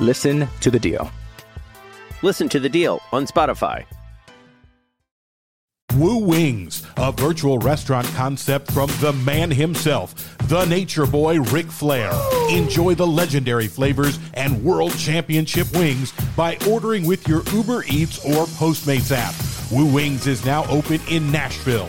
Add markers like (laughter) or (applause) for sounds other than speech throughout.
Listen to The Deal. Listen to the deal on Spotify. Woo Wings, a virtual restaurant concept from the man himself, the nature boy Ric Flair. Enjoy the legendary flavors and world championship wings by ordering with your Uber Eats or Postmates app. Woo Wings is now open in Nashville,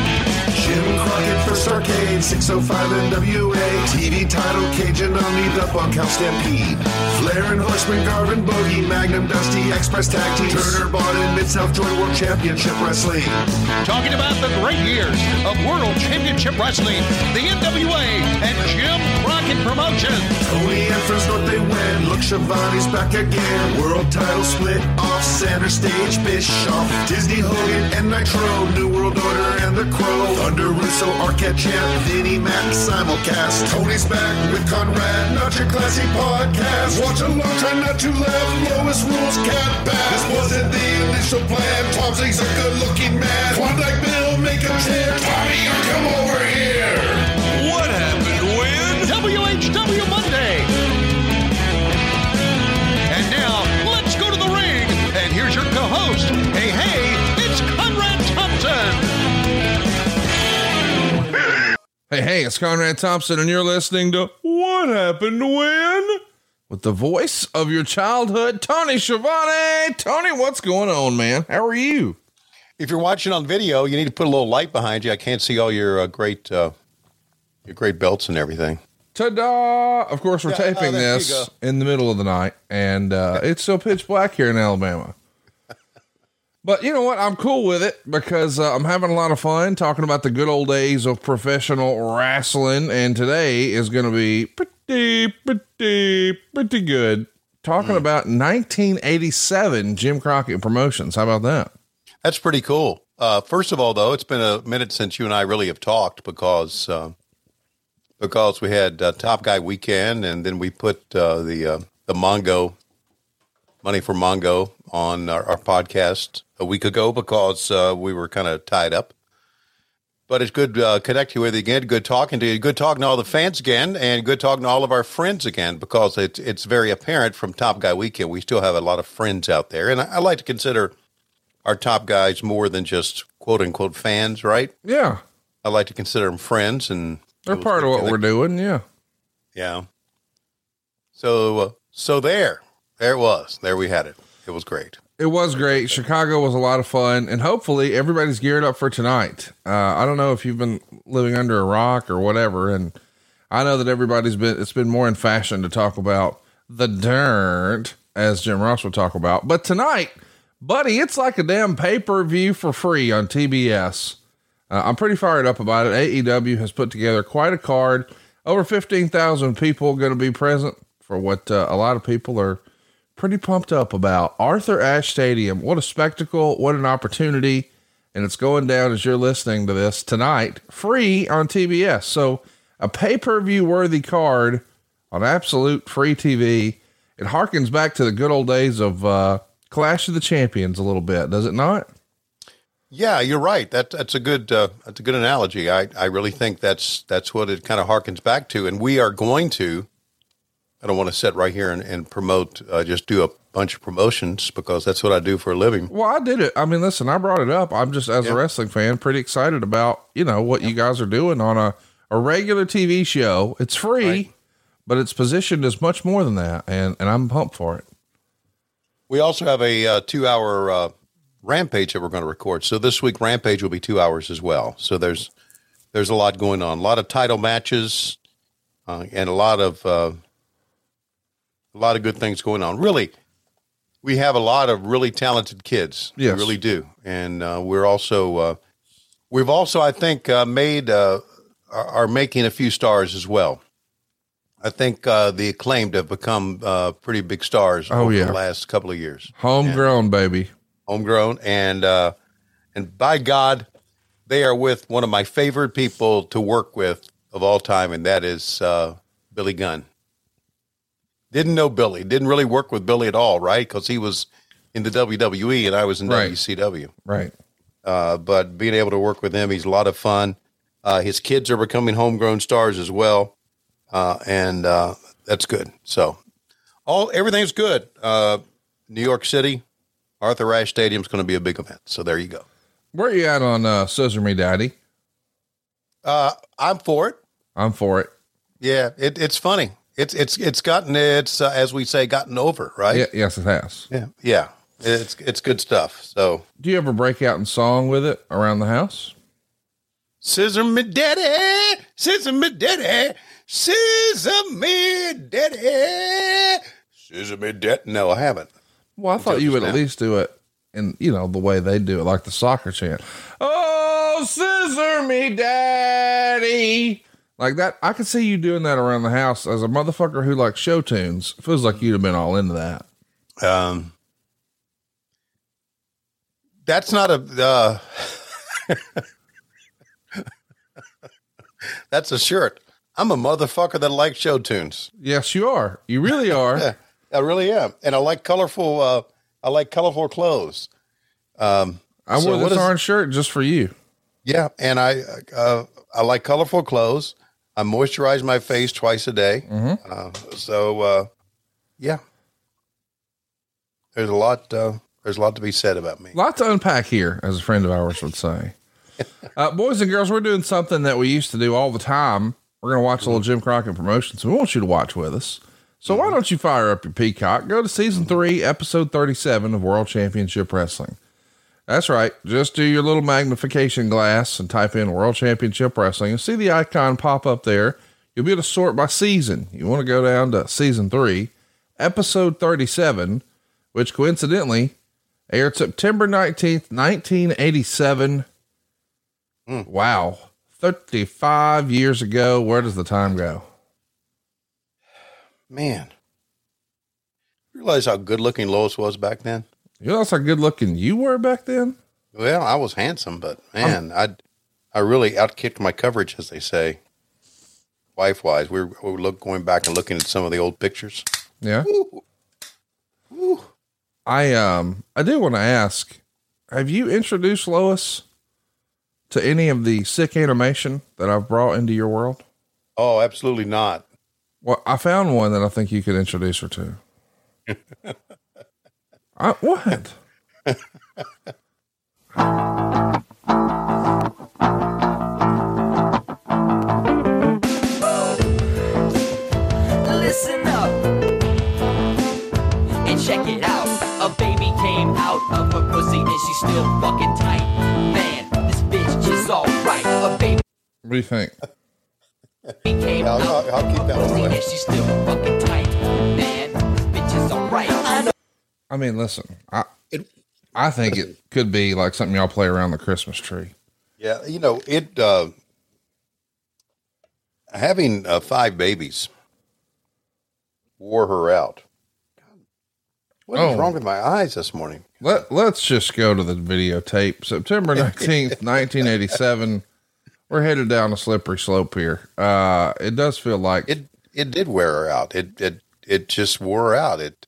Jim Crockett First Arcade, 605 NWA. TV title, Cajun Omni, the Bunkhouse Stampede. Flair and Horseman, Garvin, Bogey, Magnum, Dusty, Express Tag Team. Turner, Bond, Mid-South Joint World Championship Wrestling. Talking about the great years of World Championship Wrestling, the NWA, and Jim Crockett Promotions. Tony and Friends North they win. Look, Schiavone's back again. World title split off center stage. Bischoff, Disney, Hogan, and Nitro. New World Order and the Crow. Thunder Russo, Arquette Champ, Vinnie Mac, simulcast. Tony's back with Conrad, not your classy podcast. Watch along, try not to laugh. Lowest rules, cat back. This wasn't the initial plan. Tom Zigg's a good looking man. Klondike Bill, make a chair. Tommy, come over here. Hey, hey, it's Conrad Thompson, and you're listening to What Happened When? With the voice of your childhood, Tony Schiavone. Tony, what's going on, man? How are you? If you're watching on video, you need to put a little light behind you. I can't see all your uh, great, uh, your great belts and everything. Ta-da! Of course, we're Yeah, taping oh, this in the middle of the night, and uh, it's still pitch black here in Alabama. But you know what? I'm cool with it because uh, I'm having a lot of fun talking about the good old days of professional wrestling, and today is going to be pretty, pretty, pretty good. Talking about 1987 Jim Crockett Promotions. How about that? That's pretty cool. Uh, first of all, though, it's been a minute since you and I really have talked because uh, because we had uh, Top Guy Weekend, and then we put uh, the uh, the Mongo Money for Mongo on our, our podcast a week ago because uh, we were kind of tied up. But it's good uh, connecting with you again. Good talking to you. Good talking to all the fans again, and good talking to all of our friends again. Because it's it's very apparent from Top Guy Weekend, we still have a lot of friends out there, and I, I like to consider our top guys more than just quote unquote fans, right? Yeah, I like to consider them friends, and they're part of what we're doing. Yeah. yeah. So uh, so there, there it was. There we had it. It was great. It was great. Chicago was a lot of fun, and hopefully everybody's geared up for tonight. Uh, I don't know if you've been living under a rock or whatever, and I know that everybody's been. It's been more in fashion to talk about the dirt, as Jim Ross would talk about. But tonight, buddy, it's like a damn pay per view for free on TBS. Uh, I'm pretty fired up about it. AEW has put together quite a card. Over 15,000 people going to be present for what uh, a lot of people are pretty pumped up about Arthur Ashe Stadium. What a spectacle! What an opportunity! And it's going down as you're listening to this tonight, free on TBS. So a pay per view worthy card on absolute free TV. It harkens back to the good old days of uh, Clash of the Champions a little bit, does it not? Yeah, you're right. That that's a good uh, that's a good analogy. I, I really think that's that's what it kind of harkens back to. And we are going to. I don't want to sit right here and, and promote. Uh, just do a bunch of promotions because that's what I do for a living. Well, I did it. I mean, listen, I brought it up. I'm just as Yeah. a wrestling fan, pretty excited about you know what you guys are doing on a a regular TV show. It's free, but it's positioned as much more than that, and and I'm pumped for it. We also have a uh, two hour uh, rampage that we're going to record. So this week rampage will be two hours as well. So there's there's a lot going on. A lot of title matches uh, and a lot of uh, a lot of good things going on. Really, we have a lot of really talented kids. Yes. We really do, and uh, we're also uh, we've also I think uh, made uh, are, making a few stars as well. I think uh, the acclaimed have become uh, pretty big stars Oh, over yeah. the last couple of years Homegrown, baby. homegrown and uh and by god they are with one of my favorite people to work with of all time and that is uh billy gunn didn't know billy didn't really work with billy at all right because he was in the wwe and i was in Right. wcw Right. uh, but being able to work with him, he's a lot of fun. Uh, his kids are becoming homegrown stars as well, uh, and uh, that's good. So, all everything's good. Uh, New York City, Arthur Ashe Stadium is going to be a big event. So there you go. Where are you at on uh, Scissor Me Daddy? Uh, I'm for it. I'm for it. Yeah, it, it's funny. It's it's it's gotten it's uh, as we say gotten over, right? Yeah, yes, it has. yeah, yeah. It's it's good stuff. So Do you ever break out in song with it around the house? Scissor me daddy, scissor me daddy, scissor me daddy, scissor me daddy. No, I haven't. Well, I thought you would just at least do it in, you know, the way they do it, like the soccer chant. Oh, scissor me, daddy. Like that. I could see you doing that around the house as a motherfucker who likes show tunes. Feels like you'd have been all into that. Um, that's not a. Uh, (laughs) that's a shirt. I'm a motherfucker that likes show tunes. Yes, you are. You really are. (laughs) Yeah, I really am, and I like colorful. Uh, I like colorful clothes. Um, I so wore this is- orange shirt just for you. Yeah, and I uh, I like colorful clothes. I moisturize my face twice a day. Mm-hmm. Uh, so uh, yeah, there's a lot. Uh, there's a lot to be said about me. lot to unpack here, as a friend of ours would say. (laughs) Uh, boys and girls, we're doing something that we used to do all the time. We're going to watch a little Jim Crockett promotion. So we want you to watch with us. So why don't you fire up your Peacock? Go to season three, episode 37 of World Championship Wrestling. That's right. Just do your little magnification glass and type in World Championship Wrestling and see the icon pop up there. You'll be able to sort by season. You want to go down to season three, episode 37, which coincidentally aired September 19th, 1987. Hmm. Wow. 35 years ago. Where does the time go? Man, you realize how good looking Lois was back then? You know how good looking you were back then? Well, I was handsome, but man, I I really outkicked my coverage, as they say, wife wise. We were, we were look, going back and looking at some of the old pictures. Yeah. I um I do want to ask, have you introduced Lois to any of the sick animation that I've brought into your world? Oh, absolutely not. Well, I found one that I think you could introduce her to. (laughs) I, what? Listen up and check it out. A baby came out of her pussy and she's still fucking tight. Man, this bitch is alright. A baby What do you think? came I'll, out I'll, I'll keep that one away. she's still fucking tight. I mean, listen, I I think it could be like something y'all play around the Christmas tree. Yeah, you know it. Uh, having uh, five babies wore her out. What is Oh. wrong with my eyes this morning? Let Let's just go to the videotape. September (laughs) nineteenth, nineteen eighty seven. We're headed down a slippery slope here. Uh, it does feel like It it did wear her out. It it it just wore her out. It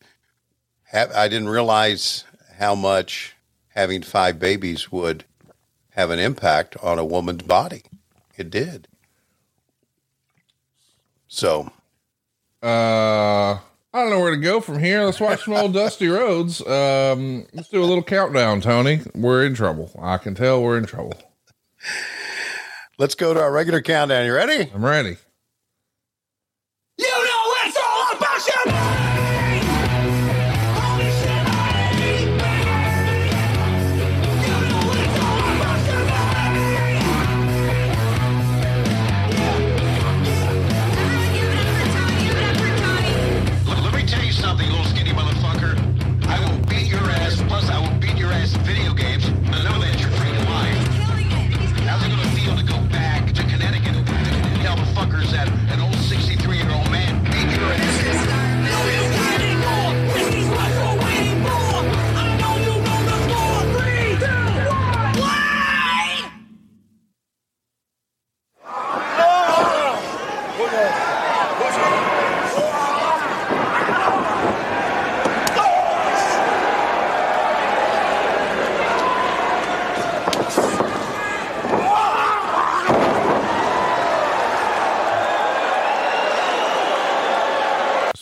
I didn't realize how much having five babies would have an impact on a woman's body. It did. So Uh, I don't know where to go from here. Let's watch some old Dusty Rhodes. Um, let's do a little countdown, Tony. We're in trouble. I can tell we're in trouble. let's go to our regular countdown. You ready? I'm ready.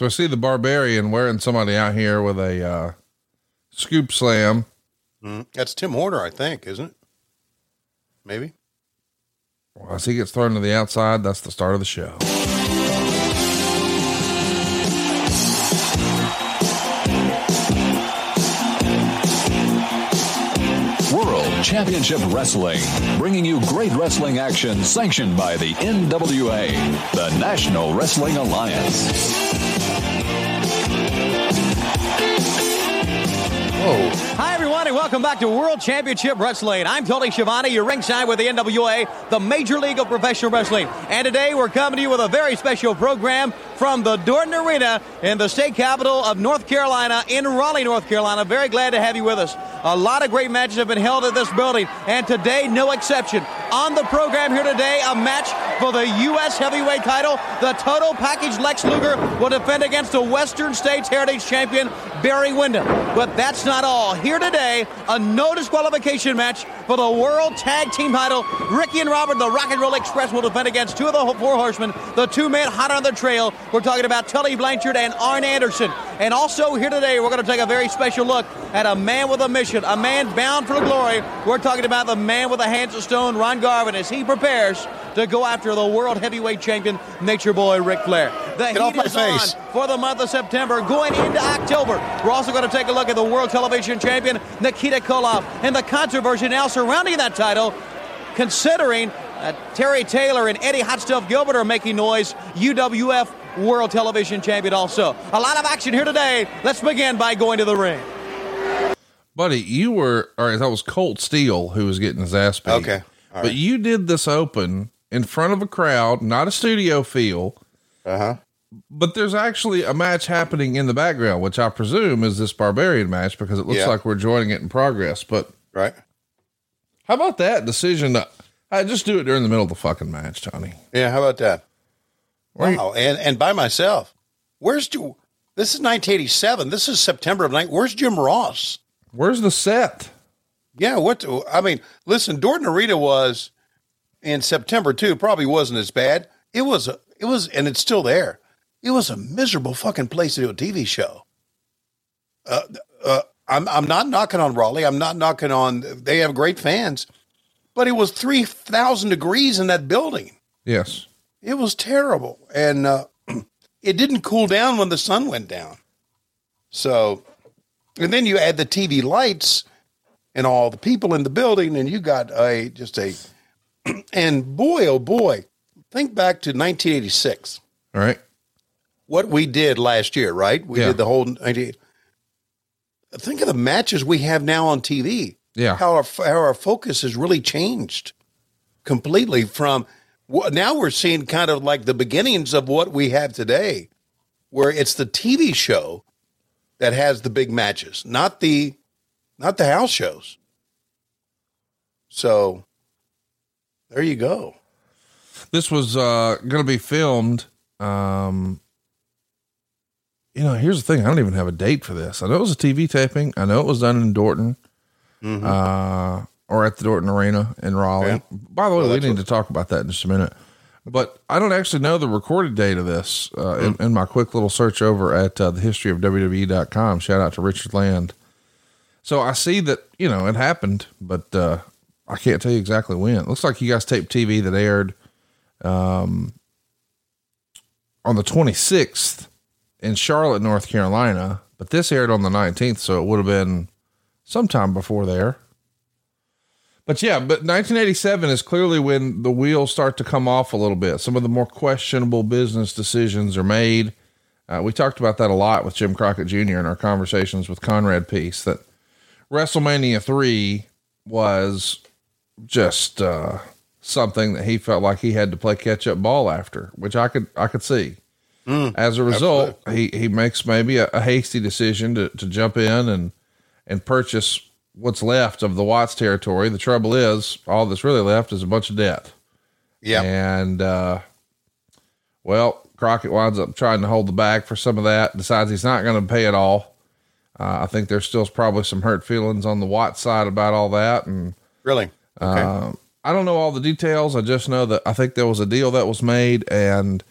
So I see the barbarian wearing somebody out here with a uh, scoop slam. Mm, that's Tim Horner, I think, isn't it? Maybe. Well, as he gets thrown to the outside, that's the start of the show. World Championship Wrestling, bringing you great wrestling action sanctioned by the NWA, the National Wrestling Alliance. Whoa. Hi, everyone, and welcome back to World Championship Wrestling. I'm Tony Schiavone, your ringside with the NWA, the Major League of Professional Wrestling. And today we're coming to you with a very special program from the Dorton Arena in the state capital of North Carolina, in Raleigh, North Carolina. Very glad to have you with us. A lot of great matches have been held at this building, and today, no exception. On the program here today, a match for the U.S. heavyweight title. The total package Lex Luger will defend against the Western States Heritage Champion, Barry Windham. But that's not all. Here today, a no disqualification match for the World Tag Team title. Ricky and Robert, the Rock and Roll Express, will defend against two of the four horsemen, the two men hot on the trail. We're talking about Tully Blanchard and Arn Anderson. And also here today, we're going to take a very special look at a man with a mission, a man bound for glory. We're talking about the man with the hands of stone, Ron Garvin, as he prepares to go after the world heavyweight champion, Nature Boy Ric Flair. The Get off heat my is face. on for the month of September, going into October. We're also going to take a look at the world television champion, Nikita Koloff, and the controversy now surrounding that title, considering uh, Terry Taylor and Eddie Hot Stuff Gilbert are making noise. UWF World Television Champion also. A lot of action here today. Let's begin by going to the ring. Buddy, you were, or that was Colt Steele who was getting his ass beat. Okay. All but right. you did this open in front of a crowd, not a studio feel. Uh huh. But there's actually a match happening in the background, which I presume is this barbarian match because it looks Yeah. like we're joining it in progress. But Right. how about that decision? To, I just do it during the middle of the fucking match, Tony. Yeah. How about that? Where- Wow. And and by myself. Where's Ju- this is 1987. This is September of night. Where's Jim Ross? Where's the set? Yeah. What? I mean, listen. Dorton Arena was in September too. Probably wasn't as bad. It was. A, it was, and it's still there. It was a miserable fucking place to do a TV show. Uh, uh, I'm I'm not knocking on Raleigh. I'm not knocking on. They have great fans, but it was three thousand degrees in that building. Yes. It was terrible, and uh, (clears throat) it didn't cool down when the sun went down. So, and then you add the TV lights and all the people in the building, and you got a just a. (clears throat) And boy, oh boy, think back to 1986. All right. What we did last year, right? We Yeah. did the whole Think of the matches we have now on TV. Yeah. How our how our focus has really changed completely from now we're seeing kind of like the beginnings of what we have today, where it's the TV show that has the big matches, not the not the house shows. So there you go. This was uh, going to be filmed. Um, you know, here's the thing: I don't even have a date for this. I know it was a TV taping. I know it was done in Dorton, Mm-hmm. uh, or at the Dorton Arena in Raleigh. Yeah. By the way, Well, we need to talk about that in just a minute. But I don't actually know the recorded date of this. Uh, in, Hmm. in my quick little search over at uh, the history of WWE.com, shout out to Richard Land. So I see that you know it happened, but uh, I can't tell you exactly when. It looks like you guys taped TV that aired um, on the 26th in Charlotte, North Carolina, but this aired on the 19th, so it would have been sometime before there. But yeah, but 1987 is clearly when the wheels start to come off a little bit. Some of the more questionable business decisions are made. Uh, we talked about that a lot with Jim Crockett Jr. in our conversations with Conrad Peace that WrestleMania 3 was just uh, something that he felt like he had to play catch up ball after, which I could I could see. As a result, he, he makes maybe a, a hasty decision to, to jump in and and purchase what's left of the Watts territory. The trouble is, all that's really left is a bunch of debt. Yeah. And uh, well, Crockett winds up trying to hold the bag for some of that. Decides he's not going to pay it all. Uh, I think there's still probably some hurt feelings on the Watts side about all that, and Really? Okay. um, I don't know all the details. I just know that I think there was a deal that was made and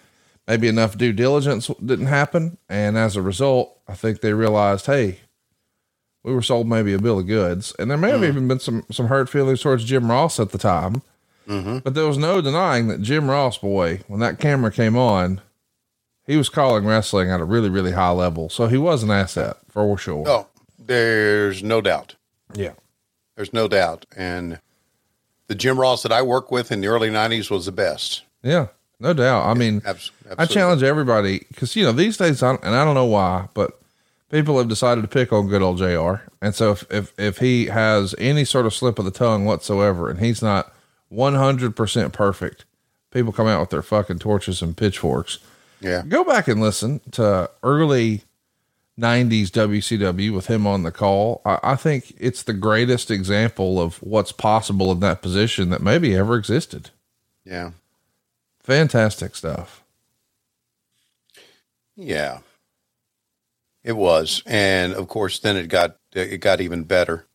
maybe enough due diligence didn't happen. And as a result, I think they realized, hey, we were sold maybe a bill of goods. And there may have even been some, some hurt feelings towards Jim Ross at the time. But there was no denying that Jim Ross, boy, when that camera came on, he was calling wrestling at a really, really high level. So he was an asset for sure. oh, there's no doubt. Yeah. There's no doubt. And the Jim Ross that I worked with in the early 90s was the best. Yeah, no doubt. I mean, Abs- I challenge everybody because you know these days, I and I don't know why, but people have decided to pick on good old Jr. And so if if if he has any sort of slip of the tongue whatsoever, and he's not one hundred percent perfect, people come out with their fucking torches and pitchforks. Yeah. Go back and listen to early. 90s WCW with him on the call. I, I think it's the greatest example of what's possible in that position that maybe ever existed. Yeah. Fantastic stuff. Yeah. It was. And of course, then it got, it got even better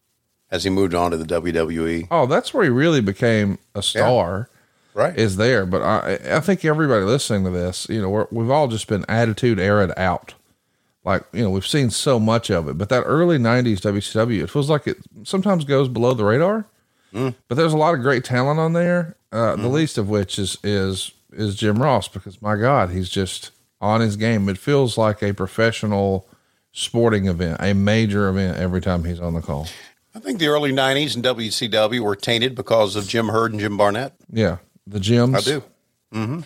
as he moved on to the. WWE. Oh, that's where he really became a star. Right. Is there, but I I think everybody listening to this, you know, we're, we've all just been attitude era out. Like you know, we've seen so much of it, but that early '90s WCW, it feels like it sometimes goes below the radar. Mm. But there's a lot of great talent on there. Uh, The least of which is is is Jim Ross because my God, he's just on his game. It feels like a professional sporting event, a major event every time he's on the call. I think the early 90s in WCW were tainted because of Jim Herd and Jim Barnett. Yeah, the gyms. I do. Mm-hmm.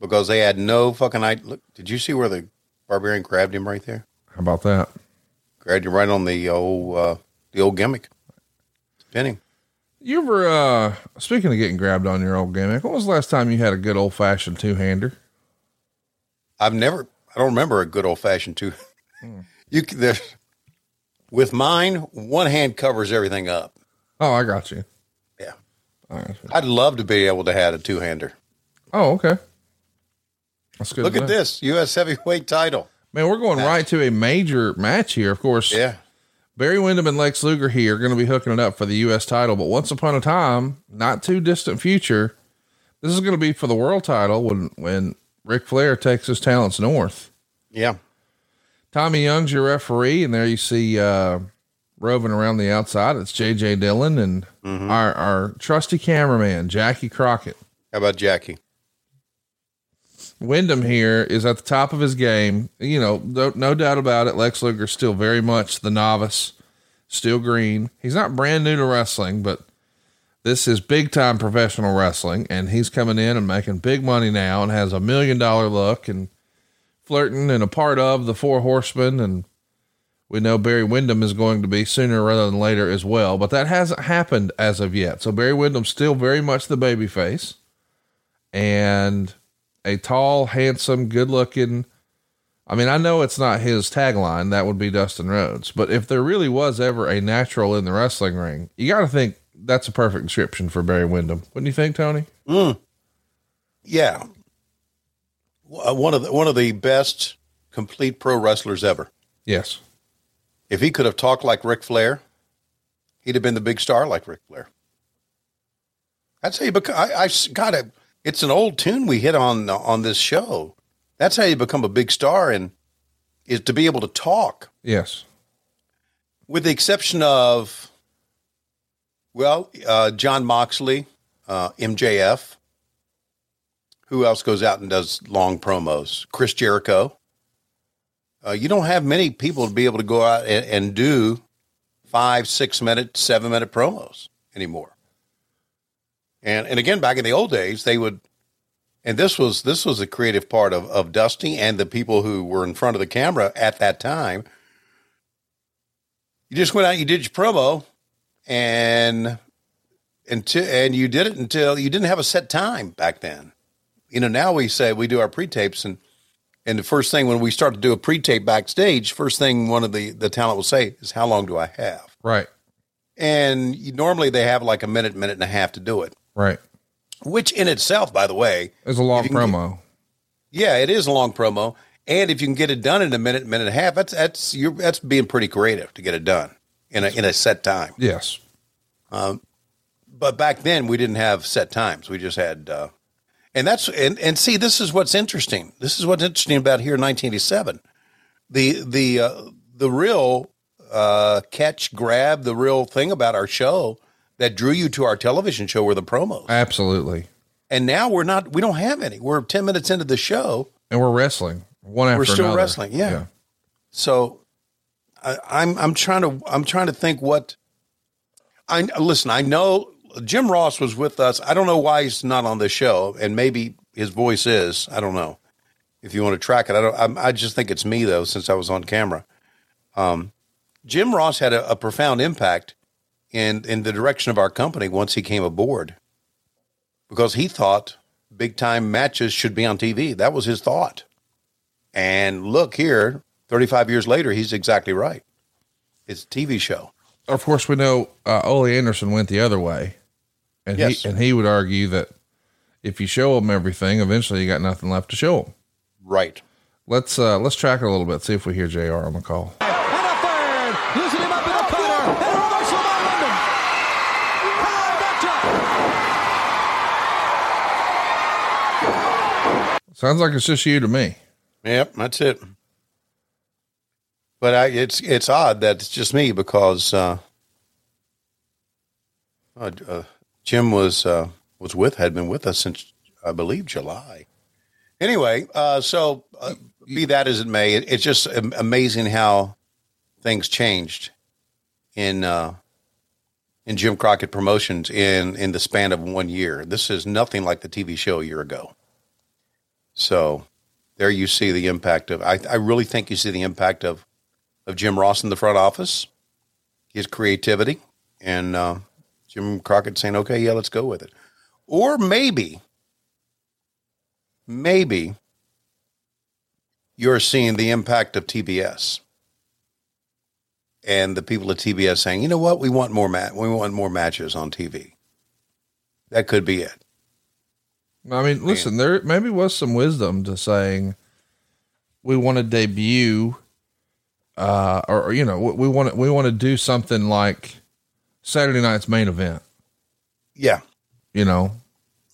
Because they had no fucking idea. Look, did you see where the barbarian grabbed him right there? How about that? Grabbed him right on the old, uh, the old gimmick. Pinning. You ever, uh, speaking of getting grabbed on your old gimmick, when was the last time you had a good old fashioned two hander? I've never, I don't remember a good old fashioned two. You c- there's with mine, one hand covers everything up. Oh, I got you. I'd love to be able to have a two hander. Oh, okay. That's good. Look at this U.S. heavyweight title. Man, we're going right to a major match here. Of course, Yeah. Barry Windham and Lex Luger here are going to be hooking it up for the U.S. title. But once upon a time, not too distant future, this is going to be for the world title when, when Ric Flair takes his talents north. Yeah. Tommy Young's your referee, and there you see uh, roving around the outside. It's J.J. Dillon and mm-hmm. our, our trusty cameraman, Jackie Crockett. How about Jackie? Windham here is at the top of his game. You know, no, no doubt about it. Lex Luger's still very much the novice, still green. He's not brand new to wrestling, but this is big time professional wrestling, and he's coming in and making big money now and has a million dollar look and flirting and a part of the Four Horsemen. And we know Barry Windham is going to be sooner rather than later as well, but that hasn't happened as of yet. So Barry Windham's still very much the baby face and a tall, handsome, good looking I mean, I know it's not his tagline. That would be Dustin Rhodes. But if there really was ever a natural in the wrestling ring, you got to think that's a perfect description for Barry Windham. Wouldn't you think, Tony? Mm. Yeah. Uh, One of the, one of the best complete pro wrestlers ever. Yes. If he could have talked like Ric Flair, he'd have been the big star like Ric Flair. That's how you become. I, I got it. It's an old tune we hit on on this show. That's how you become a big star, and is to be able to talk. Yes. with the exception of, well, uh, Jon Moxley, uh, MJF. Who else goes out and does long promos? Chris Jericho. Uh, you don't have many people to be able to go out and, and do five, six minute, seven minute promos anymore. And and again, back in the old days, they would, and this was this was a creative part of of Dusty and the people who were in front of the camera at that time you just went out, you did your promo, and until and you did it until you didn't have a set time back then. You know, now we say we do our pre-tapes and and the first thing when we start to do a pre-tape backstage, first thing one of the the talent will say is how long do I have? Right. And you, normally they have like a minute, minute and a half to do it, Right. which in itself, by the way, is a long if you can promo. yeah, it is a long promo, and if you can get it done in a minute, minute and a half, that's that's you're that's being pretty creative to get it done in a in a set time. yes. Um, but back then we didn't have set times. We just had, uh, and that's and and see, this is what's interesting. This is what's interesting about here in 1987. The the uh, the real uh, catch grab, the real thing about our show that drew you to our television show were the promos. Absolutely. And now we're not. We don't have any. We're 10 minutes into the show. And we're wrestling one after we're still another. wrestling. Yeah. So I, I'm I'm trying to I'm trying to think what I listen. I know Jim Ross was with us. I don't know why he's not on the show, and maybe his voice is. I don't know if you want to track it. I don't. I'm, I just think it's me though, since I was on camera. Um, Jim Ross had a, a profound impact in in the direction of our company once he came aboard, because he thought big time matches should be on TV. That was his thought. And look here, 35 years later, he's exactly right. It's a TV show. Of course, we know uh, Ole Anderson went the other way, and Yes. he and he would argue that if you show them everything, eventually you got nothing left to show them. Right. Let's uh, let's track it a little bit. See if we hear Jr. on the call. Losing him up in the corner. And a reversal by Windham. Hello, Sounds like it's just you to me. Yep, that's it. But I, it's it's odd that it's just me because uh, uh, uh, Jim was uh, was with had been with us since I believe July. Anyway, uh, so uh, be that as it may, it, it's just amazing how things changed in uh, in Jim Crockett Promotions in in the span of one year. This is nothing like the TV show a year ago. So there you see the impact of. I, I really think you see the impact of of Jim Ross in the front office, his creativity, and uh, Jim Crockett saying, "Okay, yeah, let's go with it," or maybe, maybe you're seeing the impact of TBS and the people at TBS saying, "You know what? We want more mat. We want more matches on TV." That could be it. I mean, listen, there maybe was some wisdom to saying we want to debut, uh, or, or, you know, we- we want to we want to do something like Saturday night's main event. Yeah, You know,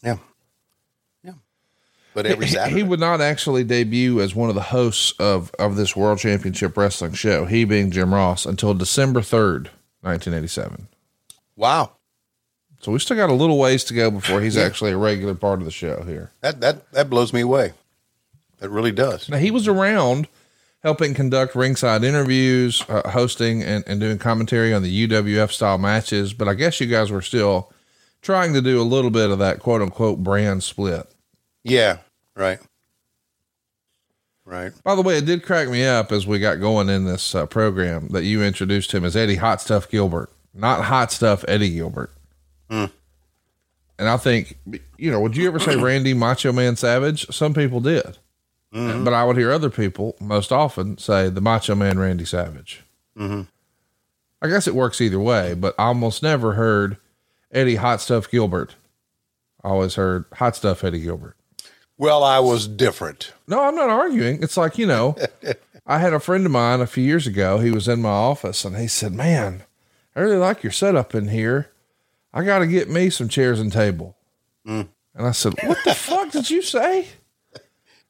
yeah, yeah. But every Saturday, he would not actually debut as one of the hosts of of this World Championship Wrestling show. He being Jim Ross until December third, nineteen eighty seven. wow. So we still got a little ways to go before he's actually a regular part of the show here. That that that blows me away. That really does. Now he was around helping conduct ringside interviews, uh, hosting and, and doing commentary on the UWF style matches. But I guess you guys were still trying to do a little bit of that quote unquote brand split. Yeah, right. Right. By the way, it did crack me up as we got going in this uh, program that you introduced him as Eddie Hot Stuff Gilbert, not Hot Stuff Eddie Gilbert. Hmm. And I think, you know, would you ever say Randy Macho Man Savage? Some people did. But I would hear other people most often say the Macho Man Randy Savage. Mm-hmm. I guess it works either way, but I almost never heard Eddie Hot Stuff Gilbert. I always heard Hot Stuff Eddie Gilbert. Well, I was different. No, I'm not arguing. It's like, you know, (laughs) I had a friend of mine a few years ago. He was in my office and he said, Man, I really like your setup in here. I got to get me some chairs and table. Mm. And I said, What the fuck did you say?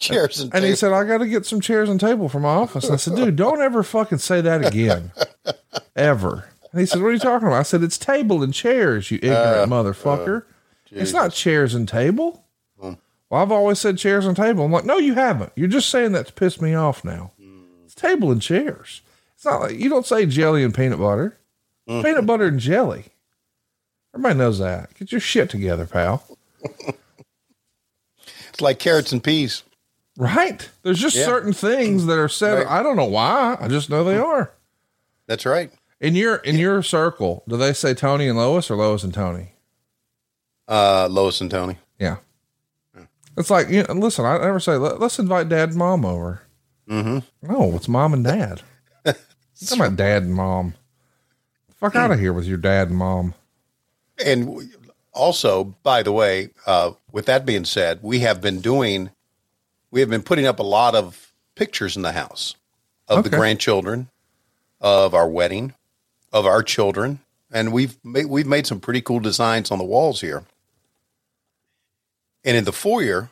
Chairs and And he said, I got to get some chairs and table for my office. And I said, Dude, don't ever fucking say that again. (laughs) Ever. And he said, What are you talking about? I said, It's table and chairs, you ignorant Uh, motherfucker. uh, it's not chairs and table. Hmm. Well, I've always said chairs and table. I'm like, No, you haven't. You're just saying that to piss me off now. It's table and chairs. It's not like you don't say jelly and peanut butter. Hmm. Peanut butter and jelly. Everybody knows that. Get your shit together, pal. (laughs) It's like carrots and peas. Right? There's just Yeah. certain things that are said. Right. I don't know why. I just know they are. That's right. In your in your circle, do they say Tony and Lois or Lois and Tony? Uh, Lois and Tony. Yeah. It's like you know, listen. I never say Let, us invite dad and mom over. Mm-hmm. No, it's mom and dad. (laughs) Talking about dad and mom. Fuck out of here with your dad and mom. And also, by the way, uh, with that being said, we have been doing, we have been putting up a lot of pictures in the house of the grandchildren, of our wedding, of our children, and we've made, we've made some pretty cool designs on the walls here. And in the foyer,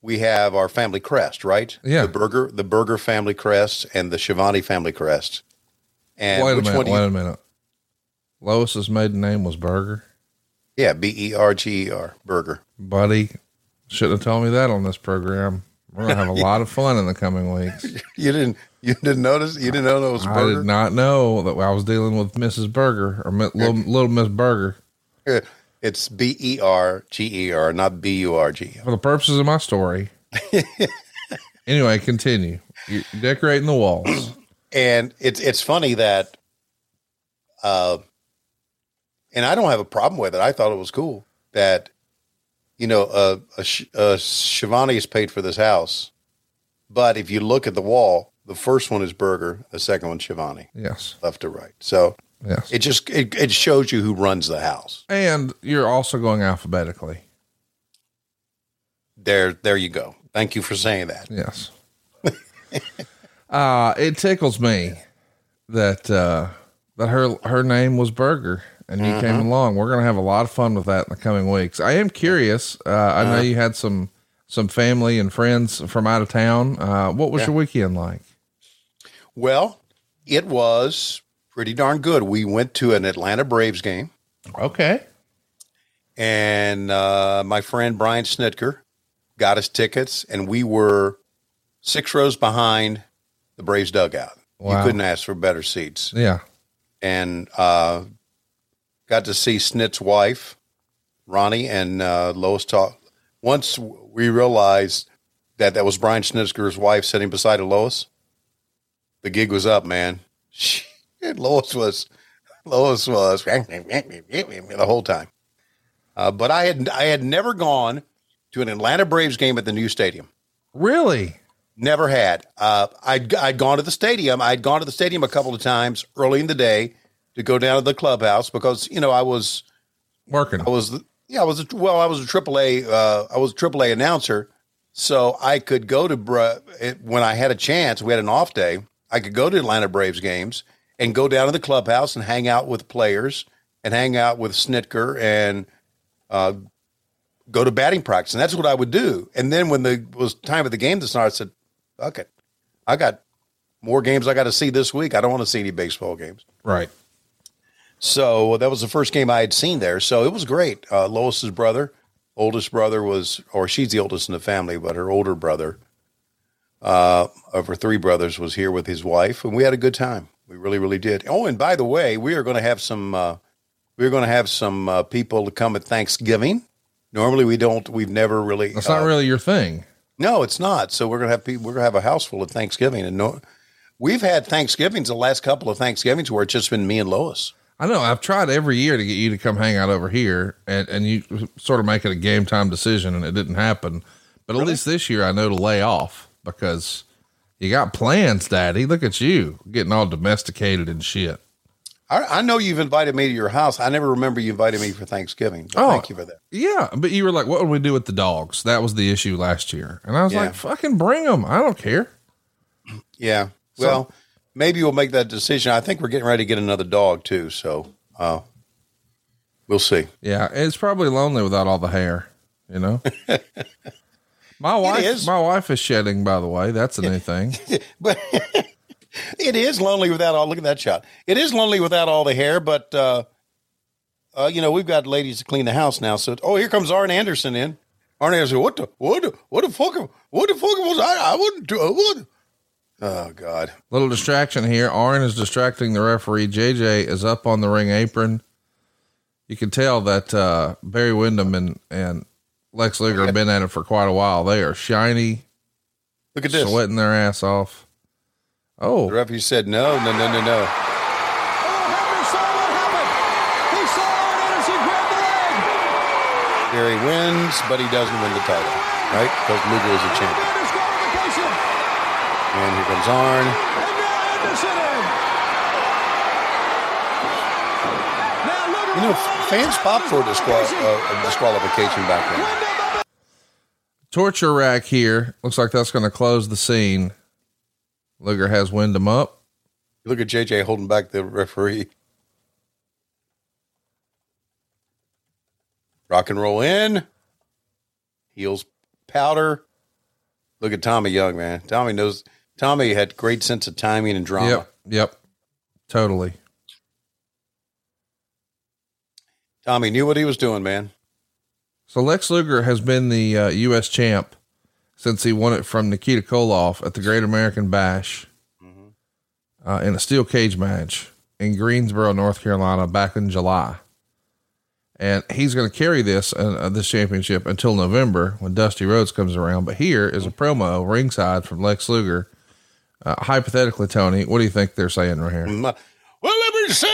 we have our family crest, right? Yeah. the Berger, the Berger family crest, and the Schiavone family crest. And wait a minute. Wait you? a minute. Lois's maiden name was Berger. Yeah, B E R G E R, Berger. Buddy, shouldn't have told me that on this program. We're gonna have a lot of fun in the coming weeks. (laughs) You didn't you didn't notice you didn't know it was I did not know that I was dealing with Mrs. Burger or little, little Miss Burger. (laughs) It's B E R G E R, not B U R G. For the purposes of my story. (laughs) anyway, continue. You're decorating the walls. (clears throat) And it's it's funny that, uh, and I don't have a problem with it. I thought it was cool that, you know, uh, uh, Schiavone has paid for this house, but if you look at the wall, the first one is Berger, the second one Schiavone, Yes. left to right. So Yes. it just it, it shows you who runs the house. And you're also going alphabetically. There, there you go. Thank you for saying that. Yes. uh, it tickles me that uh, that her her name was Berger and you came Mhm. along. We're gonna have a lot of fun with that in the coming weeks. I am curious. Uh, I know Uh-huh. you had some some family and friends from out of town. Uh, what was Yeah. your weekend like? Well, it was pretty darn good. We went to an Atlanta Braves game, Okay. and uh, my friend Brian Snitker got us tickets, and we were six rows behind the Braves dugout. Wow. You couldn't ask for better seats. Yeah. And uh, got to see Snit's wife, Ronnie, and uh, Lois talk. Once we realized that that was Brian Snitker's wife sitting beside Lois, the gig was up, man. She, (laughs) Lois was, Lois was the whole time. Uh, but I had I had never gone to an Atlanta Braves game at the new stadium. Really? Never had. Uh, I'd I'd gone to the stadium. I'd gone to the stadium a couple of times early in the day to go down to the clubhouse because you know I was Working. I was yeah I was a, well I was a triple A uh, I was a triple A announcer, so I could go to Bra- it, when I had a chance. We had an off day. I could go to Atlanta Braves games and go down to the clubhouse and hang out with players and hang out with Snitker and uh, go to batting practice, and that's what I would do. And then when the was time of the game to start, I said, "Fuck it, I got more games I got to see this week. I don't want to see any baseball games." Right. So that was the first game I had seen there. So it was great. Uh, Lois's brother, oldest brother was, or she's the oldest in the family, but her older brother, uh, of her three brothers, was here with his wife, and we had a good time. We really, really did. Oh, and by the way, we are going to have some. Uh, we're going to have some uh, people to come at Thanksgiving. Normally, we don't. We've never really. That's not uh, really your thing. No, it's not. So we're gonna have people. We're gonna have a house full of Thanksgiving, and no, we've had Thanksgivings the last couple of Thanksgivings where it's just been me and Lois. I know. I've tried every year to get you to come hang out over here, and and you sort of make it a game time decision, and it didn't happen. But at least this year, I know to lay off. because you got plans, Daddy. Look at you getting all domesticated and shit. I, I know you've invited me to your house. I never remember you invited me for Thanksgiving. Oh. thank you for that. Yeah, but you were like, "What would we do with the dogs?" That was the issue last year, and I was Yeah. like, "Fucking bring them! I don't care." Yeah. Well, maybe we'll make that decision. I think we're getting ready to get another dog too. So, uh, we'll see. Yeah, it's probably lonely without all the hair, you know. (laughs) my wife, is. my wife is shedding. By the way, that's a new (laughs) thing. but (laughs) it is lonely without all. Look at that shot. It is lonely without all the hair, but uh, uh, you know we've got ladies to clean the house now. So, oh, here comes Arn Anderson in. Arn Anderson, what the what the what the fuck what the fuck was I? I wouldn't do. I would. Oh God. Little distraction here. Arn is distracting the referee. JJ is up on the ring apron. You can tell that uh, Barry Windham and, and Lex Luger have been at it for quite a while. They are shiny, Look at this. sweating their ass off. Oh, The referee said no, no, no, no, no. Oh, Harry, son, what happened? He saw it as he grabbed the leg. Barry wins, but he doesn't win the title, right? Because Luger is a champion. And here comes Arn. You know, fans pop for a, disqual- uh, a disqualification back then. torture rack here. Looks like that's going to close the scene. Luger has Windham up. Look at JJ holding back the referee. Rock and roll in. Heels powder. Look at Tommy Young, man. Tommy knows. Tommy had great sense of timing and drama. Yep. Yep. Totally. Tommy knew what he was doing, man. So Lex Luger has been the uh, U.S. champ since he won it from Nikita Koloff at the Great American Bash uh, in a steel cage match in Greensboro, North Carolina, back in July. And he's going to carry this uh, uh, this championship until November when Dusty Rhodes comes around. But here is a promo ringside from Lex Luger. Uh, hypothetically, Tony, what do you think they're saying right here? Well, let me say.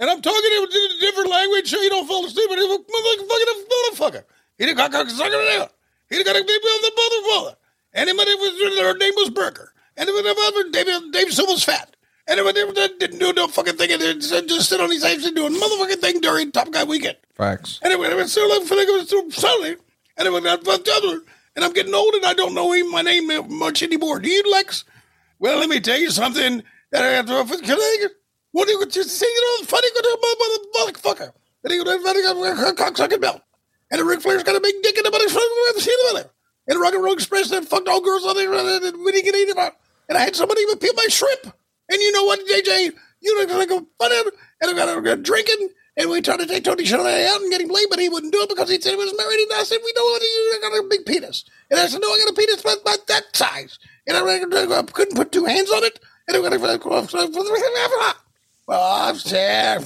And I'm talking in a different language so you don't fall asleep. A motherfucking motherfucker. He got sucker it out. He done got a baby on the motherfucker. And it was, her name was Berger. And it David, David was fat. And it didn't do no fucking thing. And it just sit on his ass and doing motherfucking thing during Top Guy weekend. Facts. And it was, it so like, for like it was so Sunday. And it was that fucked other. And I'm getting old and I don't know my name much anymore. Do you, Lex? Well, let me tell you something that I have to. Can I? What are you saying? You know, funny good mother motherfucker. And he got a cocksucking belt. And Ric Flair's got a big dick in the motherfucker. And the Rock and Roll Express that fucked all girls on there. Uh, and we didn't get eat about. And I had somebody even peel my shrimp. And you know what, JJ? You know, like a fun and I got drinking. And we tried to take Tony Schiavone out and get him laid, but he wouldn't do it because he said he was married. And I said, "We know what you got a big penis." And I said, "No, I got a penis about, about that size." And I, I couldn't put two hands on it. And I got a well, I'm sad.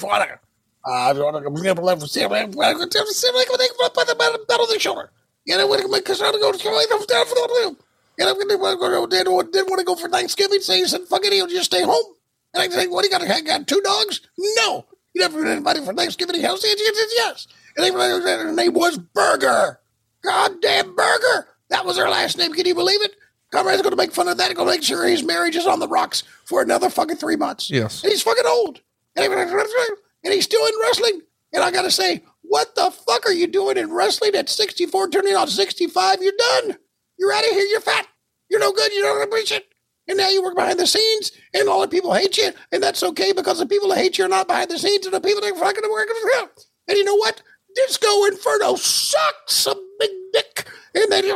I'm going to be able to see him. I'm going to see him. I'm going to put the battle of the shoulder. And I'm going to make a to go to the down for the blue. And I'm going to didn't want to go for Thanksgiving, so he said, "Fuck it, he'll just stay home." And I said, "What? He got I got two dogs? No, you never had anybody for Thanksgiving. He said, yes. And her name was Berger. Goddamn Berger. That was her last name. Can you believe it? Conrad's going to make fun of that. He's going to make sure his marriage is on the rocks for another fucking three months. Yes. And he's fucking old. And he's still in wrestling. And I got to say, what the fuck are you doing in wrestling at 64, turning on 65? You're done. You're out of here. You're fat. You're no good. You don't appreciate And now you work behind the scenes, and all the people hate you, and that's okay because the people that hate you are not behind the scenes, and the people that are fucking working for. And you know what? Disco Inferno sucks a big dick. And then you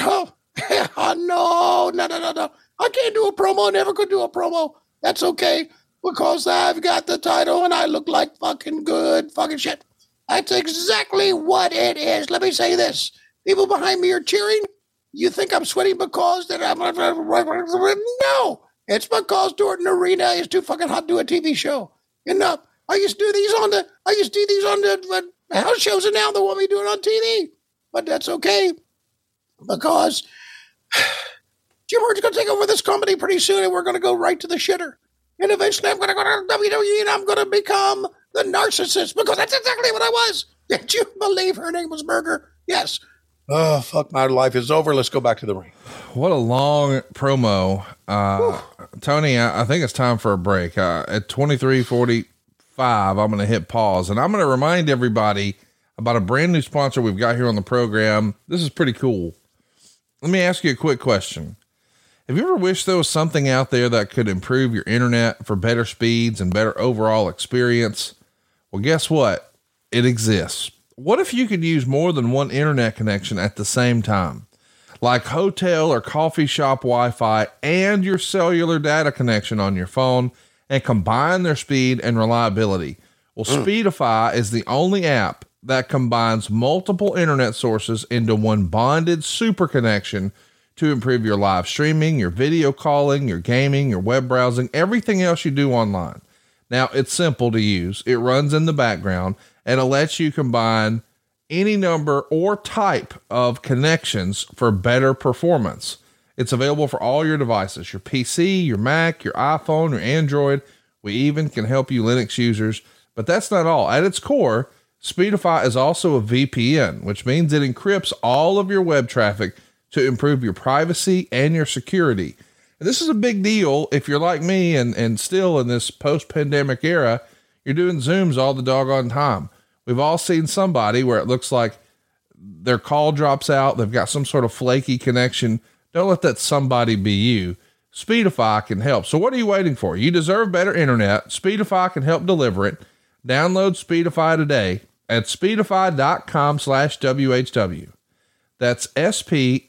oh, (laughs) oh, no, no, no, no, no. I can't do a promo. Never could do a promo. That's okay because I've got the title and I look like fucking good fucking shit. That's exactly what it is. Let me say this. People behind me are cheering. You think I'm sweating because that I'm no. It's because Dorton Arena is too fucking hot to do a TV show. Enough. I used to do these on the I used to do these on the house shows, and now they want me to do it on TV. But that's okay because (sighs) Jim going to take over this company pretty soon, and we're going to go right to the shitter. And eventually, I'm going to go to WWE, and I'm going to become the narcissist because that's exactly what I was. (laughs) Did you believe her name was Berger? Yes. Oh, fuck, my life is over. Let's go back to the ring. What a long promo. Uh, Tony, I, I think it's time for a break. Uh, at 2345, I'm going to hit pause and I'm going to remind everybody about a brand new sponsor we've got here on the program. This is pretty cool. Let me ask you a quick question. Have you ever wished there was something out there that could improve your internet for better speeds and better overall experience? Well, guess what? It exists. What if you could use more than one internet connection at the same time? Like hotel or coffee shop Wi Fi and your cellular data connection on your phone and combine their speed and reliability. Well, hmm. Speedify is the only app that combines multiple internet sources into one bonded super connection to improve your live streaming, your video calling, your gaming, your web browsing, everything else you do online. Now, it's simple to use. It runs in the background and it lets you combine any number or type of connections for better performance. It's available for all your devices, your PC, your Mac, your iPhone, your Android. We even can help you Linux users. But that's not all. At its core, Speedify is also a VPN, which means it encrypts all of your web traffic to improve your privacy and your security. And this is a big deal if you're like me and, and still in this post pandemic era, you're doing Zooms all the doggone time. We've all seen somebody where it looks like their call drops out, they've got some sort of flaky connection. Don't let that somebody be you. Speedify can help. So what are you waiting for? You deserve better internet. Speedify can help deliver it. Download Speedify today at speedify.com slash WHW. That's S-P-E-E-D-I-F-Y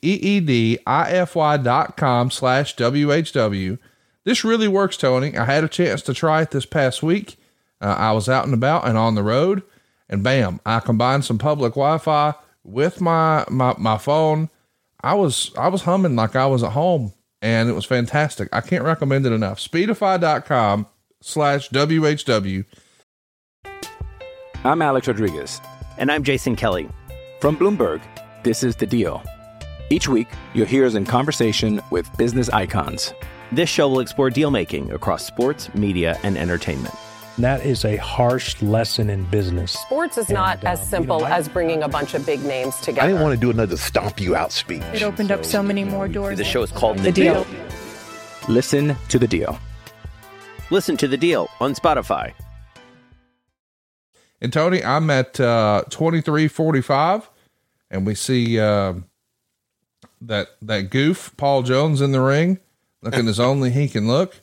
dot com slash W-H-W. This really works, Tony. I had a chance to try it this past week. Uh, I was out and about and on the road and bam, I combined some public Wi-Fi with my, my, my phone. I was, I was humming like I was at home and it was fantastic. I can't recommend it enough. Speedify.com slash WHW. I'm Alex Rodriguez. And I'm Jason Kelly. From Bloomberg, this is The Deal. Each week, you'll hear us in conversation with business icons. This show will explore deal making across sports, media, and entertainment. That is a harsh lesson in business. Sports is not as simple as bringing a bunch of big names together. I didn't want to do another stomp you out speech. It opened up so many more doors. The show is called The, The Deal. Listen to The Deal. Listen to The Deal on Spotify. And Tony, I'm at uh, 2345 and we see uh, that that goof Paul Jones in the ring looking as only he can look.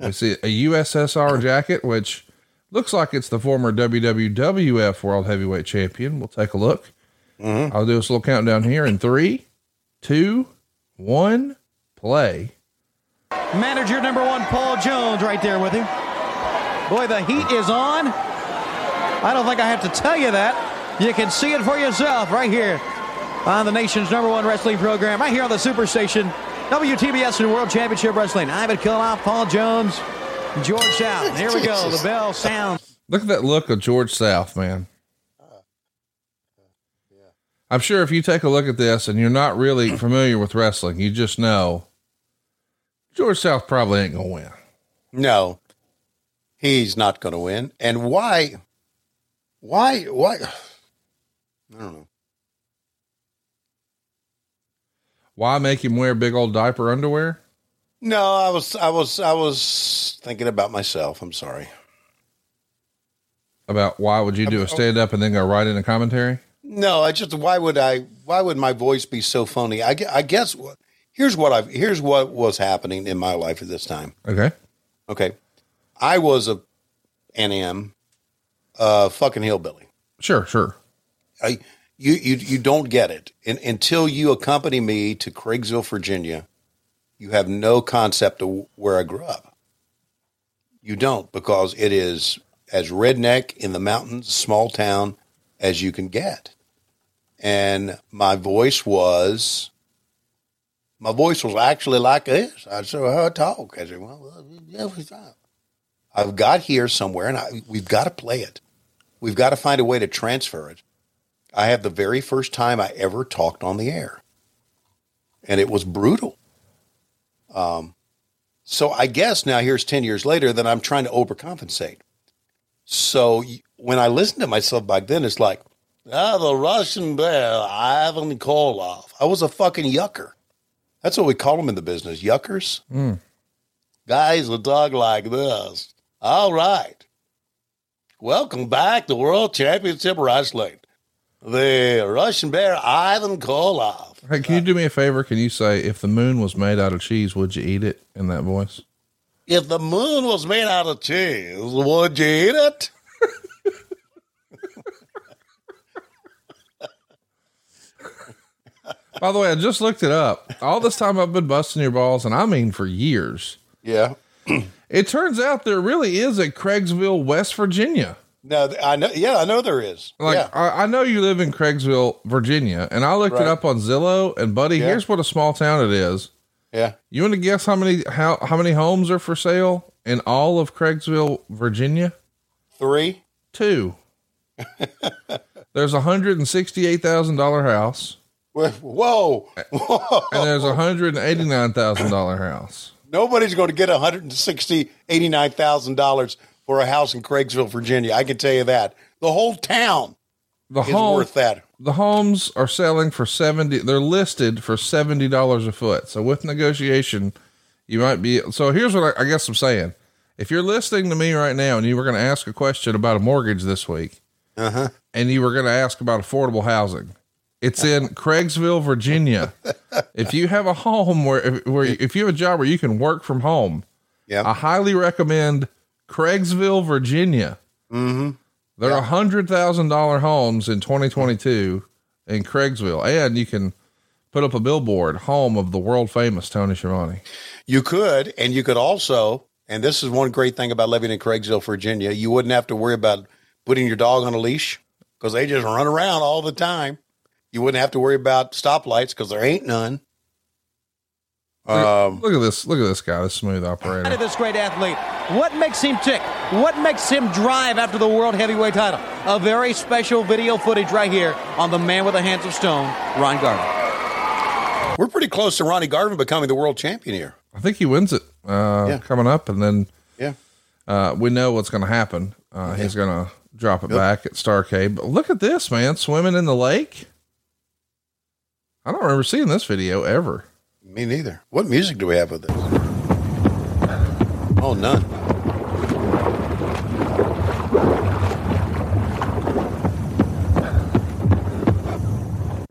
We see a USSR jacket, which looks like it's the former WWF World Heavyweight Champion. We'll take a look. Mm-hmm. I'll do this little countdown here in three, two, one, play. Manager number one, Paul Jones, right there with him. Boy, the heat is on. I don't think I have to tell you that. You can see it for yourself right here on the nation's number one wrestling program, right here on the Superstation, WTBS and World Championship Wrestling. Ivan Koloff, Paul Jones, George South. Here we go. The bell sounds. Look at that look of George South, man. I'm sure if you take a look at this and you're not really (clears throat) familiar with wrestling, you just know George South probably ain't gonna win. No, he's not going to win. And why? Why? Why? (sighs) I don't know. Why make him wear big old diaper underwear? No, I was, I was, I was thinking about myself. I'm sorry. About why would you do a stand up and then go right into commentary? No, I just why would I? Why would my voice be so phony? I, I guess what- here's what I here's what was happening in my life at this time. Okay. Okay, I was a NM, uh, fucking hillbilly. Sure, sure. I you you you don't get it In, until you accompany me to Craigsville, Virginia. You have no concept of where I grew up. You don't because it is as redneck in the mountains, small town as you can get. And my voice was, my voice was actually like this. I said, "How I talk?" I said, "Well, uh, every time." I've got here somewhere, and I, we've got to play it. We've got to find a way to transfer it. I have the very first time I ever talked on the air, and it was brutal. Um, so I guess now here's ten years later that I'm trying to overcompensate. So when I listen to myself back then, it's like, Ah, the Russian bear, Ivan Koloff. I was a fucking yucker. That's what we call them in the business, yuckers. Mm. Guys will talk like this. All right. Welcome back to World Championship Wrestling. The Russian bear, Ivan Koloff. Hey, can you do me a favor? Can you say, if the moon was made out of cheese, would you eat it in that voice? If the moon was made out of cheese, would you eat it? By the way, I just looked it up. All this time I've been busting your balls, and I mean for years. Yeah. It turns out there really is a Craigsville, West Virginia. No, I know. Yeah, I know there is. Like yeah. I, I know you live in Craigsville, Virginia, and I looked Right. it up on Zillow. And buddy, Yeah. here's what a small town it is. Yeah. You want to guess how many how how many homes are for sale in all of Craigsville, Virginia? Three. Two. (laughs) there's a hundred and sixty-eight thousand dollar house, Whoa. Whoa. and there's a hundred and eighty-nine thousand dollar house. Nobody's going to get $160, $89,000 for a house in Craigsville, Virginia. I can tell you that. The whole town The is home, worth that. the homes are selling for seventy. They're listed for seventy dollars a foot. So with negotiation, you might be. So here's what I, I guess I'm saying. If you're listening to me right now and you were going to ask a question about a mortgage this week, Uh-huh. and you were going to ask about affordable housing, it's in Craigsville, Virginia. (laughs) if you have a home where if, where you, if you have a job where you can work from home, Yeah. I highly recommend Craigsville, Virginia. Mm-hmm. There are hundred thousand dollar homes in 2022 in Craigsville, and you can put up a billboard, home of the world famous Tony Schiavone. You could, and you could also, and this is one great thing about living in Craigsville, Virginia, you wouldn't have to worry about putting your dog on a leash because they just run around all the time. You wouldn't have to worry about stoplights because there ain't none. Um, look at this! Look at this guy, this smooth operator. this great athlete. What makes him tick? What makes him drive after the world heavyweight title? A very special video footage right here on the man with the hands of stone, Ron Garvin. we're pretty close to Ronnie Garvin becoming the world champion here. I think he wins it uh, Yeah. coming up, and then Yeah. uh, we know what's going to happen. Uh, He's going to drop it back at Starrcade. But look at this man swimming in the lake. I don't remember seeing this video ever. Me neither. What music do we have with this? Oh, none.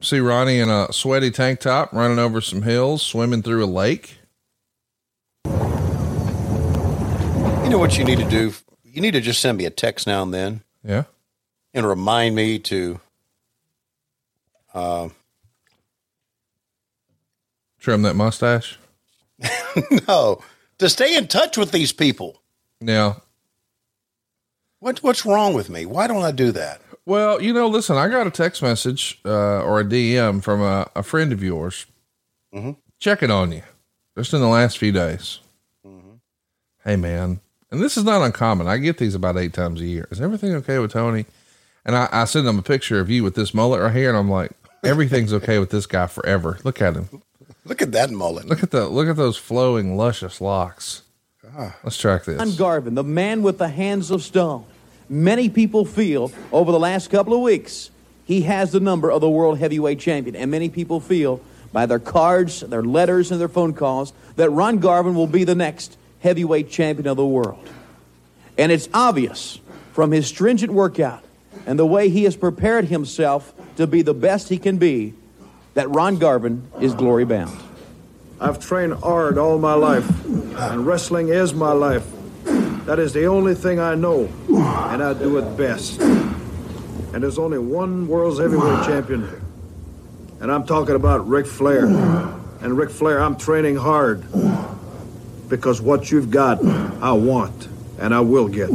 See Ronnie in a sweaty tank top running over some hills, swimming through a lake. You know what you need to do? You need to just send me a text now and then Yeah. and remind me to uh, Trim that mustache. (laughs) no to stay in touch with these people. Yeah. What what's wrong with me? Why don't I do that? Well, you know, listen, I got a text message uh, or a DM from a, a friend of yours Mm-hmm. checking on you just in the last few days. Mm-hmm. Hey, man. And this is not uncommon. I get these about eight times a year. Is everything okay with Tony? And I, I send them a picture of you with this mullet right here, and I'm like, everything's okay with this guy forever. Look at him. Look at that mullet. Look at the look at those flowing, luscious locks. Ah. Let's track this. Ron Garvin, the man with the hands of stone. Many people feel over the last couple of weeks he has the number of the world heavyweight champion, and many people feel by their cards, their letters, and their phone calls that Ron Garvin will be the next heavyweight champion of the world. And it's obvious from his stringent workout and the way he has prepared himself to be the best he can be that Ron Garvin is glory bound. I've trained hard all my life, and wrestling is my life. That is the only thing I know, and I do it best. And there's only one world's heavyweight champion, and I'm talking about Ric Flair. And Ric Flair, I'm training hard because what you've got, I want, and I will get.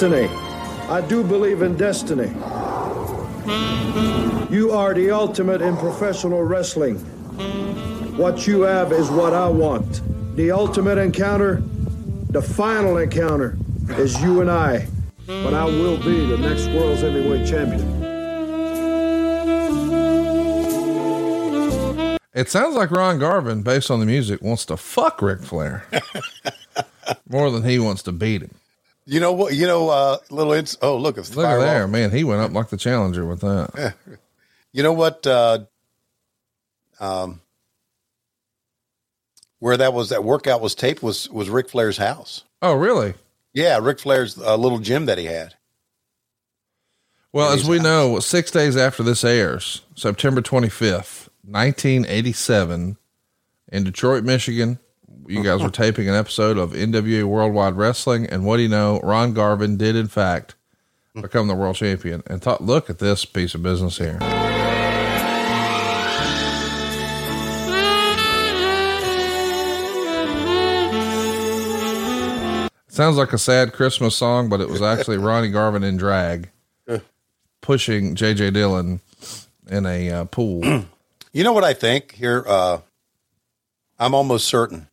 Destiny. I do believe in destiny. You are the ultimate in professional wrestling. What you have is what I want. The ultimate encounter, the final encounter, is you and I. But I will be the next world's heavyweight champion. It sounds like Ron Garvin, based on the music, wants to fuck Ric Flair (laughs) more than he wants to beat him. You know what? You know, uh, little. Ins- oh, look, it's Look at there, man. He went up like the challenger with that. Yeah. (laughs) You know what? Uh, um, where that was that workout was taped was was Ric Flair's house. Oh, really? Yeah, Ric Flair's uh, little gym that he had. Well, as we know, six days after this airs, September 25th, 1987, in Detroit, Michigan, you guys were taping an episode of NWA Worldwide Wrestling. And what do you know? Ron Garvin did, in fact, become the world champion. And thought, look at this piece of business here. Sounds like a sad Christmas song, but it was actually (laughs) Ronnie Garvin in drag pushing JJ Dillon in a uh, pool. (clears throat) You know what I think here? Uh, I'm almost certain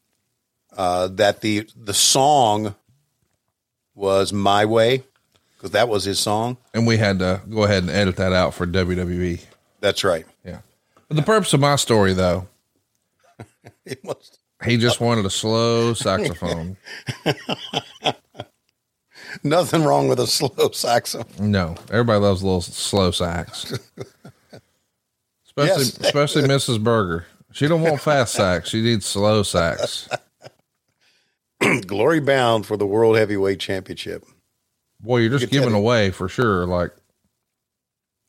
uh, that the the song was "My Way" because that was his song. and we had to go ahead and edit that out for WWE. That's right. Yeah. For the purpose of my story, though, (laughs) It was. he just wanted a slow saxophone. (laughs) Nothing wrong with a slow saxophone. No, everybody loves a little slow sax, (laughs) especially Yes. especially Mrs. Berger. She don't want fast sax; she needs slow sax. (clears throat) Glory bound for the World Heavyweight Championship. Boy, you're just Good giving away for sure. Like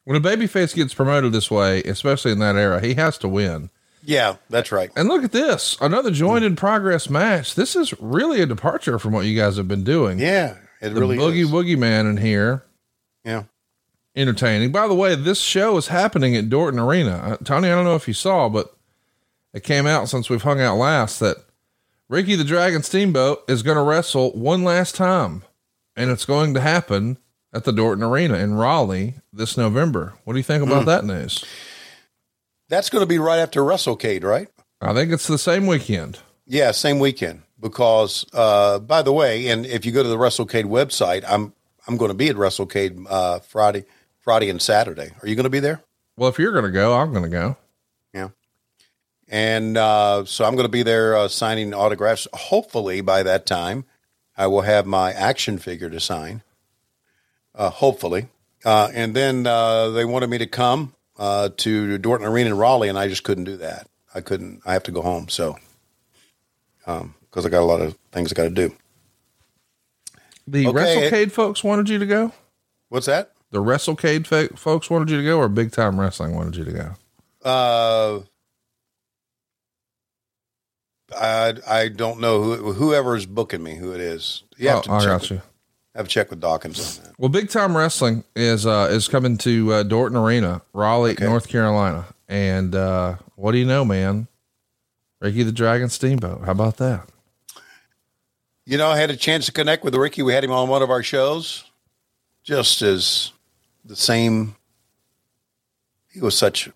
when a babyface gets promoted this way, especially in that era, he has to win. Yeah, that's right. And look at this another joined in progress match. This is really a departure from what you guys have been doing. Yeah, it the really boogie is. woogie man in here, Yeah. entertaining. By the way, this show is happening at Dorton Arena. Uh, Tony, I don't know if you saw, but it came out since we've hung out last that Ricky the Dragon Steamboat is going to wrestle one last time, and it's going to happen at the Dorton Arena in Raleigh this November. What do you think about Mm. that news? That's going to be right after WrestleCade, right? I think it's the same weekend. Yeah, same weekend. Because, uh, by the way, and if you go to the WrestleCade website, I'm I'm going to be at WrestleCade uh, Friday, Friday and Saturday. Are you going to be there? Well, if you're going to go, I'm going to go. Yeah. And uh, so I'm going to be there uh, signing autographs. Hopefully, by that time, I will have my action figure to sign. Uh, hopefully. Uh, and then uh, they wanted me to come uh, to Dorton Arena in Raleigh, and I just couldn't do that. I couldn't. I have to go home. So, because I got a lot of things I got to do. The Okay. WrestleCade folks wanted you to go. What's that? The WrestleCade folks wanted you to go, or Big Time Wrestling wanted you to go. Uh, I I don't know who whoever is booking me, who it is. You have Oh, to I check got with- you. Have to check with Dawkins on that. Well, Big Time Wrestling is uh, is coming to uh, Dorton Arena, Raleigh, North Carolina, and uh, what do you know, man? Ricky the Dragon Steamboat. How about that? You know, I had a chance to connect with Ricky. We had him on one of our shows. Just as the same. He was such.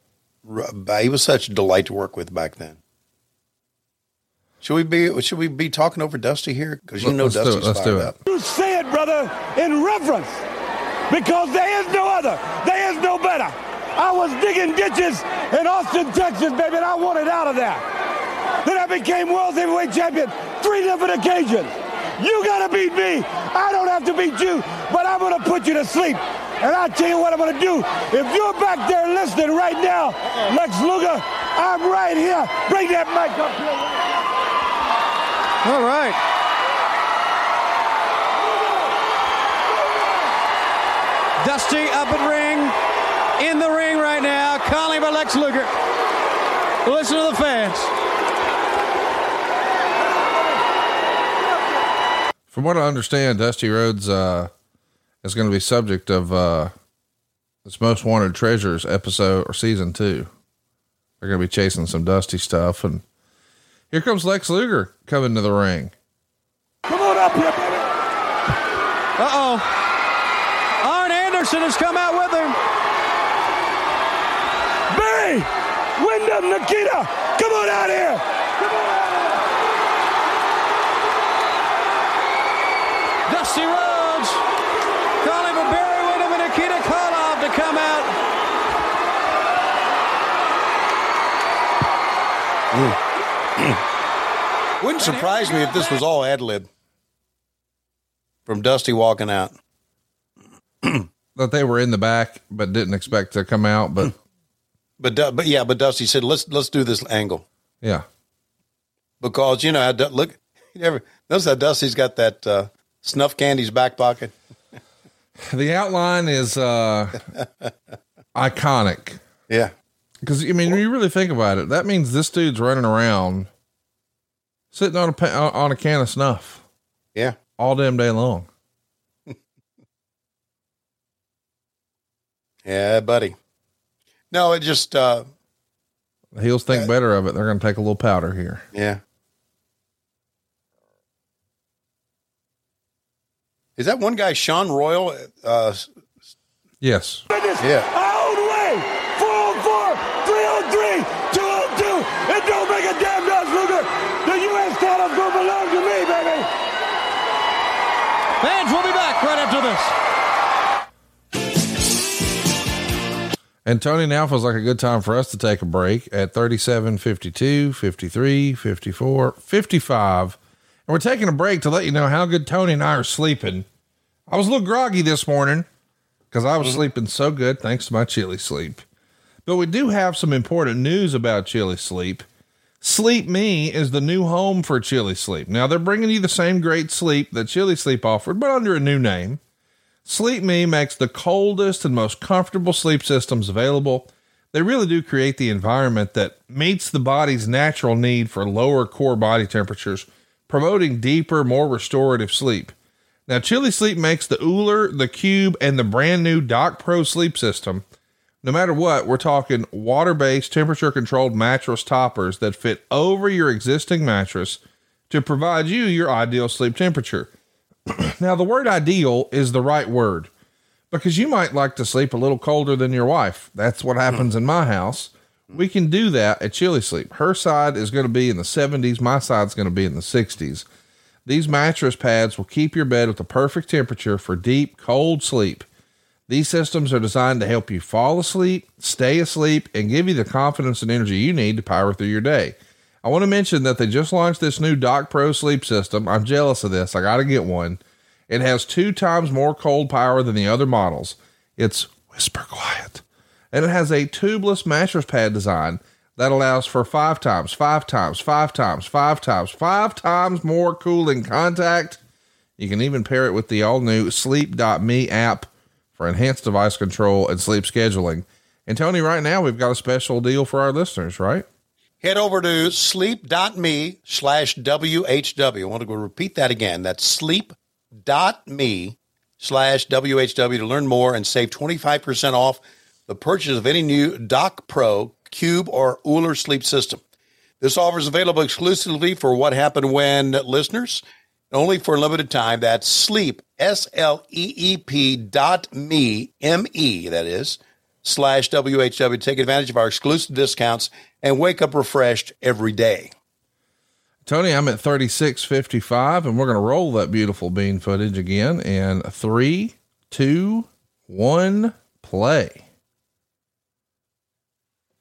He was such a delight to work with back then. Should we be? Should we be talking over Dusty here? Because you Let- know let's do it. Let's fired do it. up. You say it, brother, in reverence, because there is no other. There is no better. I was digging ditches in Austin, Texas, baby, and I wanted out of there. Then I became world heavyweight champion three different occasions. You gotta beat me. I don't have to beat you, but I'm gonna put you to sleep. And I'll tell you what I'm gonna do. If you're back there listening right now, Lex Luger, I'm right here. Bring that mic up here. All right. Dusty up at ring, in the ring right now, calling by Lex Luger. Listen to the fans. From what I understand, Dusty Rhodes uh, is going to be subject of uh, this Most Wanted Treasures episode or season two. They're going to be chasing some Dusty stuff, and here comes Lex Luger coming to the ring. Come on up here, baby. Uh oh. Arn Anderson has come out with him. Barry, Windham, Nikita, come on out here. Come on out Dusty Rhodes calling for Barry Windham and Nikita Koloff to come out. Wouldn't surprise me if this was all ad lib from Dusty walking out. (clears throat) that they were in the back, but didn't expect to come out. But (clears throat) But but yeah, but Dusty said let's let's do this angle yeah, because you know how Du- look (laughs) you never notice how Dusty's got that uh, snuff candy's back pocket. (laughs) the outline is uh (laughs) iconic. Yeah, Because I mean, when you really think about it, that means this dude's running around sitting on a on a can of snuff yeah. all damn day long. (laughs) Yeah, buddy. No, it just uh The heels think better of it. They're going to take a little powder here. yeah. Is that one guy Sean Royal? Uh, Yes. yeah. Out way! 404, 303, 202. It don't make a damn does, Luger. The U.S. title's gonna belong to me, baby. Fans, we'll be back right after this. And Tony, now feels like a good time for us to take a break at 37, 52, 53, 54, 55. And we're taking a break to let you know how good Tony and I are sleeping. I was a little groggy this morning because I was mm-hmm. sleeping so good thanks to my chili sleep. But we do have some important news about chili sleep. Sleep Me is the new home for chili sleep. Now they're bringing you the same great sleep that chili sleep offered, but under a new name. Sleep Me makes the coldest and most comfortable sleep systems available. They really do create the environment that meets the body's natural need for lower core body temperatures, promoting deeper, more restorative sleep. Now, Chili Sleep makes the Ooler, the Cube, and the brand new Dock Pro sleep system. No matter what, we're talking water based, temperature controlled mattress toppers that fit over your existing mattress to provide you your ideal sleep temperature. (clears throat) Now, the word ideal is the right word because you might like to sleep a little colder than your wife. That's what hmm. happens in my house. We can do that at Chili Sleep. Her side is going to be in the 70s, my side's going to be in the 60s. These mattress pads will keep your bed at the perfect temperature for deep, cold sleep. These systems are designed to help you fall asleep, stay asleep, and give you the confidence and energy you need to power through your day. I want to mention that they just launched this new Dock Pro sleep system. I'm jealous of this. I got to get one. It has two times more cold power than the other models. It's whisper quiet. And it has a tubeless mattress pad design that allows for five times, five times, five times, five times, five times more cooling contact. You can even pair it with the all new sleep.me app for enhanced device control and sleep scheduling. And Tony, right now we've got a special deal for our listeners, right? Head over to sleep.me slash WHW. I want to go repeat that again. That's sleep.me slash WHW to learn more and save 25% off the purchase of any new Dock Pro, Cube, or Ooler sleep system. This offer is available exclusively for What Happened When listeners, only for a limited time. That's sleep, S L E E P dot me, M E, that is, slash WHW. Take advantage of our exclusive discounts and wake up refreshed every day. Tony, I'm at 3655, and we're going to roll that beautiful bean footage again. And three, two, one, play.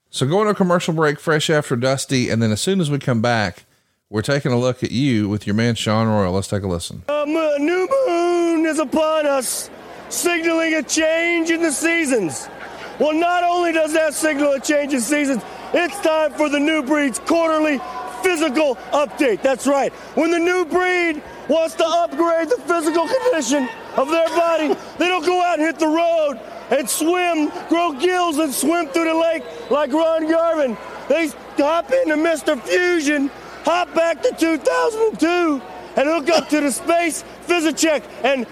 So going to a commercial break fresh after Dusty. And then as soon as we come back, we're taking a look at you with your man, Sean Royal. Let's take a listen. Um, a new moon is upon us, signaling a change in the seasons. Well, not only does that signal a change in seasons, it's time for the new breed's quarterly physical update. That's right. When the new breed wants to upgrade the physical condition of their body, (laughs) they don't go out and hit the road and swim, grow gills and swim through the lake like Ron Garvin. They hop into Mr. Fusion, hop back to 2002, and hook up to the (laughs) space Physicheck, and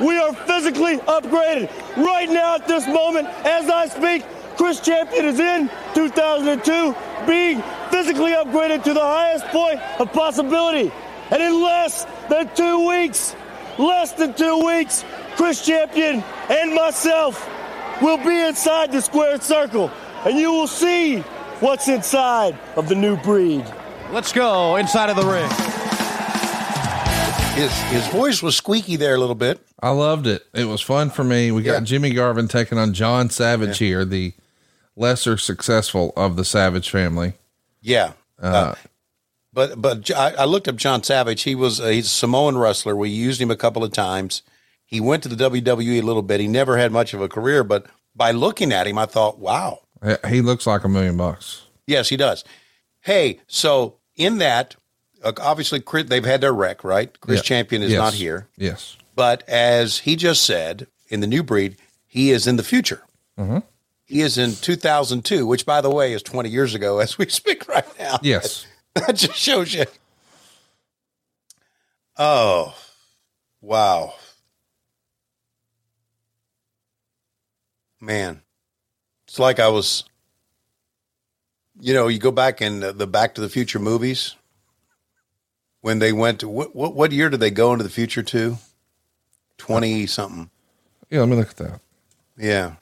we are physically upgraded. Right now, at this moment, as I speak, Chris Champion is in 2002, being physically upgraded to the highest point of possibility. And in less than two weeks, less than two weeks, Chris Champion and myself will be inside the squared circle, and you will see what's inside of the new breed. Let's go inside of the ring. His, his voice was squeaky there a little bit. I loved it. It was fun for me. We got Yeah. Jimmy Garvin taking on John Savage here, the lesser successful of the Savage family. Yeah. Uh, But but J- I, I looked up John Savage. He was uh, he's a Samoan wrestler. We used him a couple of times. He went to the WWE a little bit. He never had much of a career, but by looking at him, I thought, wow, he looks like a million bucks. yes, he does. Hey, so in that, uh, obviously Chris, they've had their wreck, right? Chris Yeah. Champion is Yes. not here, Yes. but as he just said, in the new breed, he is in the future. Mm-hmm. He is in 2002, which, by the way, is 20 years ago as we (laughs) speak right now. Yes. (laughs) that just shows you. Oh, wow. Man, it's like I was, you know, you go back in the, Back to the Future movies when they went to what, what, what year did they go into the future to? 20 something. Yeah, let me look at that. Yeah.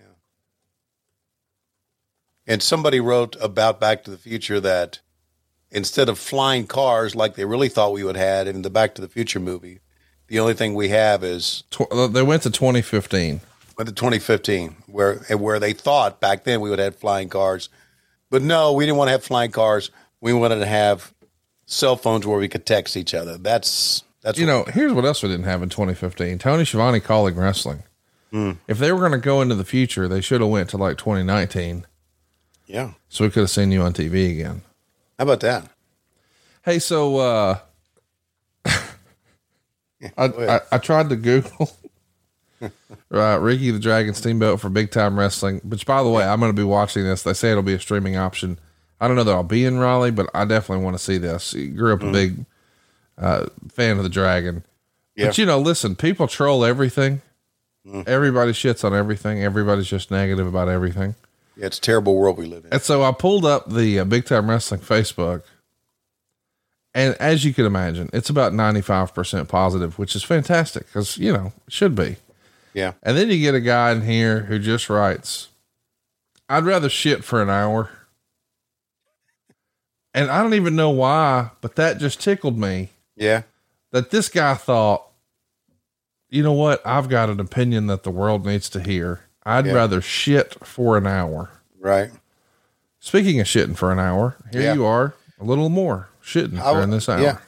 Yeah. And somebody wrote about Back to the Future that instead of flying cars like they really thought we would had in the Back to the Future movie, the only thing we have is uh, they went to 2015. went to 2015, where where they thought back then we would have flying cars, but no, we didn't want to have flying cars. We wanted to have cell phones where we could text each other. That's that's you know, here's what else we didn't have in 2015. Tony Schiavone calling wrestling. Hmm. If they were going to go into the future, they should have went to like 2019, yeah. so we could have seen you on TV again. How about that? Hey, so uh, I, I I tried to Google (laughs) right Ricky the Dragon Steamboat for Big Time Wrestling. Which, by the way, I'm going to be watching this. They say it'll be a streaming option. I don't know that I'll be in Raleigh, but I definitely want to see this. You grew up a big uh, fan of the Dragon, Yeah. but you know, listen, people troll everything. Everybody shits on everything. Everybody's just negative about everything. Yeah, it's a terrible world we live in. And so I pulled up the uh, Big Time Wrestling Facebook. And as you can imagine, it's about 95% positive, which is fantastic because, you know, it should be. Yeah. And then you get a guy in here who just writes, I'd rather shit for an hour. And I don't even know why, but that just tickled me Yeah. that this guy thought, you know what? I've got an opinion that the world needs to hear. I'd Yeah. rather shit for an hour. Right. Speaking of shitting for an hour, here Yeah. you are, a little more shitting I w- during this hour. yeah.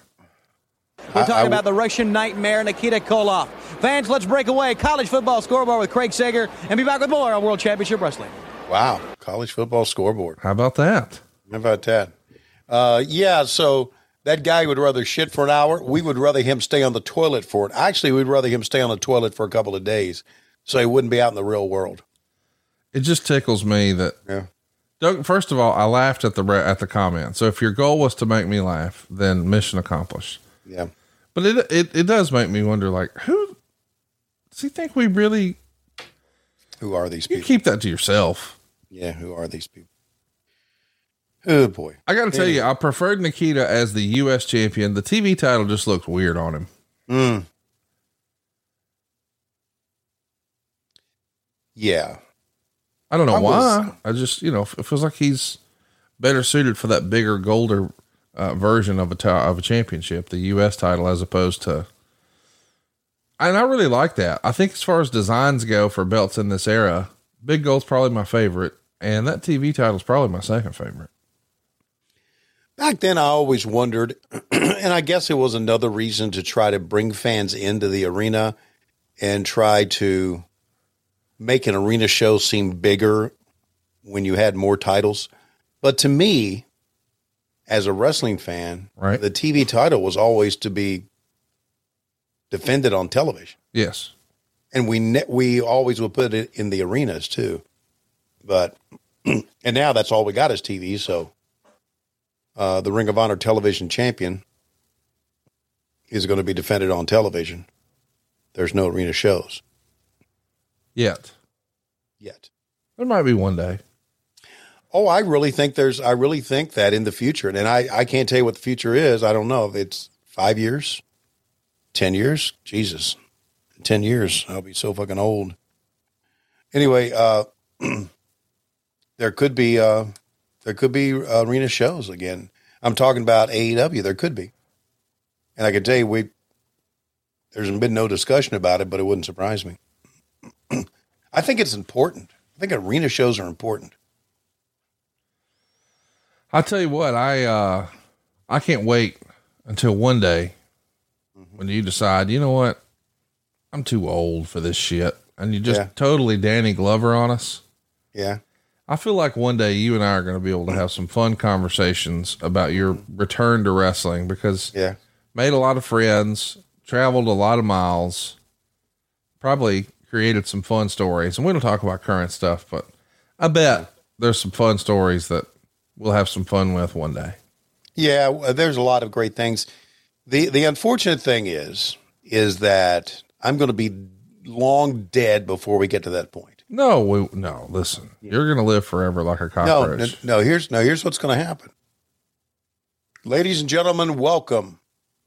We're I- talking I- about the Russian nightmare, Nikita Koloff. Fans, let's break away. College football scoreboard with Craig Sager and be back with more on World Championship Wrestling. Wow. College football scoreboard. How about that? How about that? Uh, yeah. So that guy would rather shit for an hour. We would rather him stay on the toilet for it. Actually, we'd rather him stay on the toilet for a couple of days so he wouldn't be out in the real world. It just tickles me that. Yeah. Doug, first of all, I laughed at the re- at the comment. So if your goal was to make me laugh, then mission accomplished. Yeah. But it it, it does make me wonder, like, who does he think we really? Who are these You people? keep that to yourself. Yeah. Who are these people? Oh boy. I got to tell you, I preferred Nikita as the U.S. champion. The TV title just looked weird on him. Mm. Yeah. I don't know I why. was- I just, you know, it feels like he's better suited for that bigger, golder uh, version of a of a championship, the U.S. title, as opposed to. And I really like that. I think as far as designs go for belts in this era, Big Gold's probably my favorite, and that TV title is probably my second favorite. Back then, I always wondered, (clears throat) and I guess it was another reason to try to bring fans into the arena and try to make an arena show seem bigger when you had more titles. But to me, as a wrestling fan, Right. the TV title was always to be defended on television, Yes. and we ne- we always would put it in the arenas too. But (clears throat) and now that's all we got is TV. So uh, the Ring of Honor television champion is going to be defended on television. There's no arena shows Yet. yet. There might be one day. Oh, I really think there's. I really think that in the future, and I I can't tell you what the future is. I don't know if it's five years, ten years. Jesus, in ten years I'll be so fucking old. Anyway, uh, (clears throat) there could be uh, there could be arena shows again. I'm talking about AEW. There could be, and I can tell you we there's been no discussion about it, but it wouldn't surprise me. I think it's important. I think arena shows are important. I'll tell you what, I uh, I can't wait until one day when you decide, you know what, I'm too old for this shit, and you just Yeah. totally Danny Glover on us. Yeah. I feel like one day you and I are going to be able to have some fun conversations about your return to wrestling because Yeah. made a lot of friends, traveled a lot of miles, probably created some fun stories. And we don't talk about current stuff, but I bet there's some fun stories that we'll have some fun with one day. Yeah, uh, there's a lot of great things. the The unfortunate thing is, is that I'm going to be long dead before we get to that point. No, we, no, listen, you're going to live forever like a No, cockroach. no, no. Here's no. Here's what's going to happen. Ladies and gentlemen, welcome.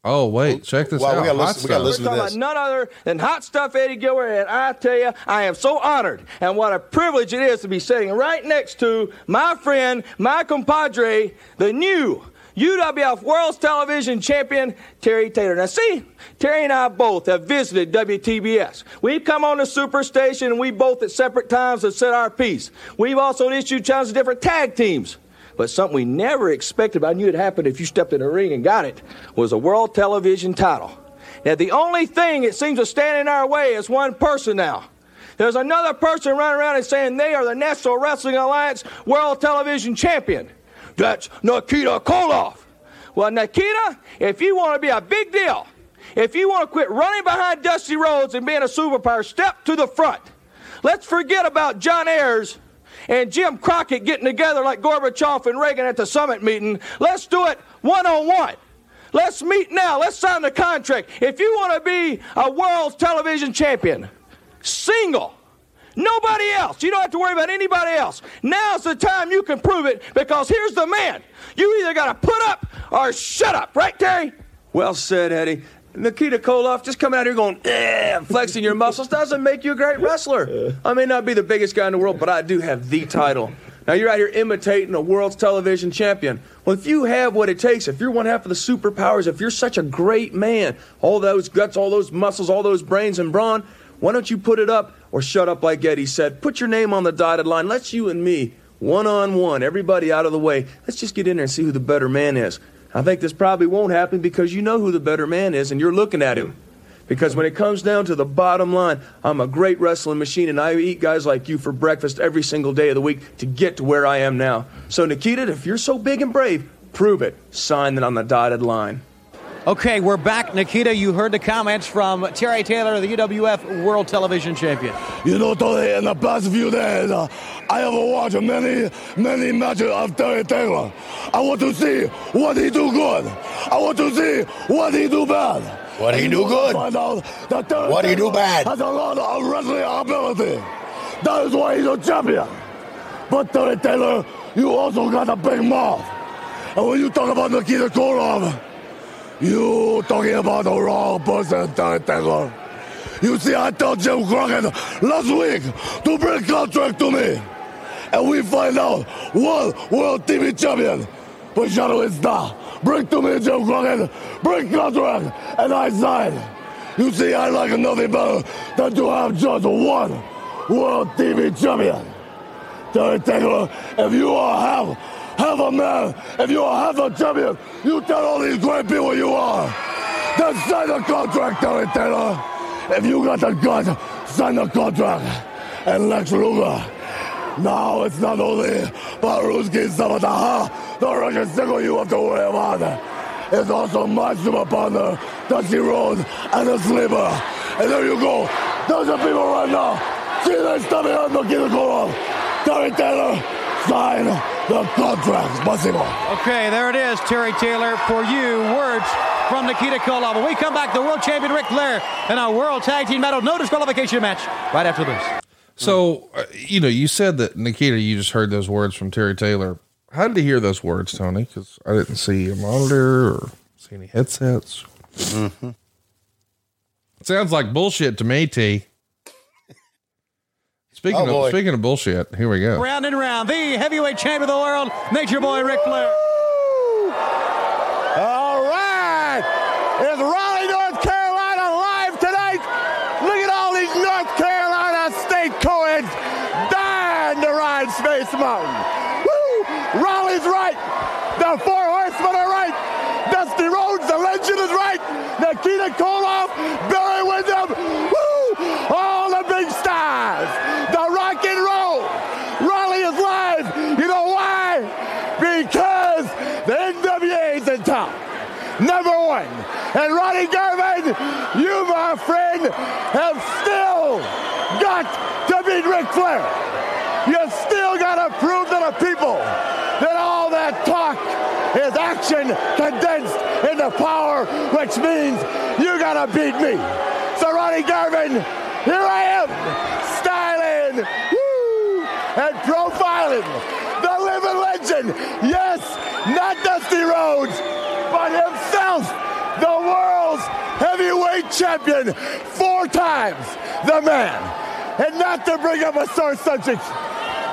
Oh, wait, check this Well, out. we gotta listen- we gotta listen to talking this. about none other than Hot Stuff Eddie Gilbert, and I tell you, I am so honored and what a privilege it is to be sitting right next to my friend, my compadre, the new UWF World Television Champion, Terry Taylor. Now, see, Terry and I both have visited WTBS. We've come on the Superstation, and we both at separate times have said our piece. We've also issued challenges to different tag teams. But something we never expected, but I knew it happened if you stepped in the ring and got it, was a world television title. Now, the only thing it seems to stand in our way is one person now. There's another person running around and saying they are the National Wrestling Alliance World Television Champion. That's Nikita Koloff. Well, Nikita, if you want to be a big deal, if you want to quit running behind Dusty Rhodes and being a superpower, step to the front. Let's forget about John Ayers and Jim Crockett getting together like Gorbachev and Reagan at the summit meeting. Let's do it one on one. Let's meet now. Let's sign the contract. If you want to be a world television champion, single, nobody else. You don't have to worry about anybody else. Now's the time you can prove it because here's the man. You either got to put up or shut up, right, Terry? Well said, Eddie. Nikita Koloff just coming out here going, eh, flexing your muscles doesn't make you a great wrestler. I may not be the biggest guy in the world, but I do have the title. Now you're out here imitating a world's television champion. Well, if you have what it takes, if you're one half of the superpowers, if you're such a great man, all those guts, all those muscles, all those brains and brawn, why don't you put it up or shut up like Eddie said? Put your name on the dotted line. Let's you and me, one on one, everybody out of the way. Let's just get in there and see who the better man is. I think this probably won't happen because you know who the better man is and you're looking at him. Because when it comes down to the bottom line, I'm a great wrestling machine and I eat guys like you for breakfast every single day of the week to get to where I am now. So, Nikita, if you're so big and brave, prove it. Sign it on the dotted line. Okay, we're back. Nikita, you heard the comments from Terry Taylor, the UWF World Television Champion. You know, Tony, in the past few days, uh, I have watched many, many matches of Terry Taylor. I want to see what he do good. I want to see what he do bad. What he do good? Find out that Terry What he do Taylor bad? Has a lot of wrestling ability. That is why he's a champion. But Terry Taylor, you also got a big mouth. And when you talk about Nikita Koloff, you talking about the wrong person, Taylor. You see, I told Jim Crockett last week to bring contract to me. And we find out one world TV champion. But Shadow is not. Bring to me Jim Crockett. Bring contract. And I sign. You see, I like nothing better than to have just one world TV champion. Terry Taylor, if you are half, half a man, if you half a champion, you tell all these great people you are. Then sign the contract, Terry Taylor. If you got the guts, sign the contract. And Lex Luger. Now it's not only Baruski Sabataha, the Russian sickle you have to worry about. It's also my super partner, Dusty Rhodes, and the Sleeper. And there you go. Those are people right now. See they stuffing out Nikita Koloff. Terry Taylor, sign the contract. Spasibo. Okay, there it is, Terry Taylor, for you. Words from Nikita Koloff. When we come back, the world champion Ric Flair and our world tag team medal no disqualification match, right after this. So, uh, you know, you said that Nikita, you just heard those words from Terry Taylor. How did you hear those words, Tony? Because I didn't see a monitor or see any headsets. Mm-hmm. Sounds like bullshit to me, T. Speaking Oh, boy. of speaking of bullshit, here we go. Round and round, the heavyweight champion of the world, Nature Boy Ric Flair. All right. It's Raleigh, North Carolina live tonight. Look at all these North Carolina state co-eds dying to ride Space Mountain. Woo! Raleigh's right. Koloff, Barry Windham, woo! All the big stars, the rock and roll. Raleigh is live. You know why? Because the NWA is in town. Number one. And Ronnie Garvin, you, have still got to beat Ric Flair. You still got to prove to the people that all that talk is action condensed into power, which means you got to beat me. So, Ronnie Garvin, here I am, styling, woo, and profiling the living legend. Yes, not Dusty Rhodes, but himself, the world's heavyweight champion, four times the man. And not to bring up a sore subject,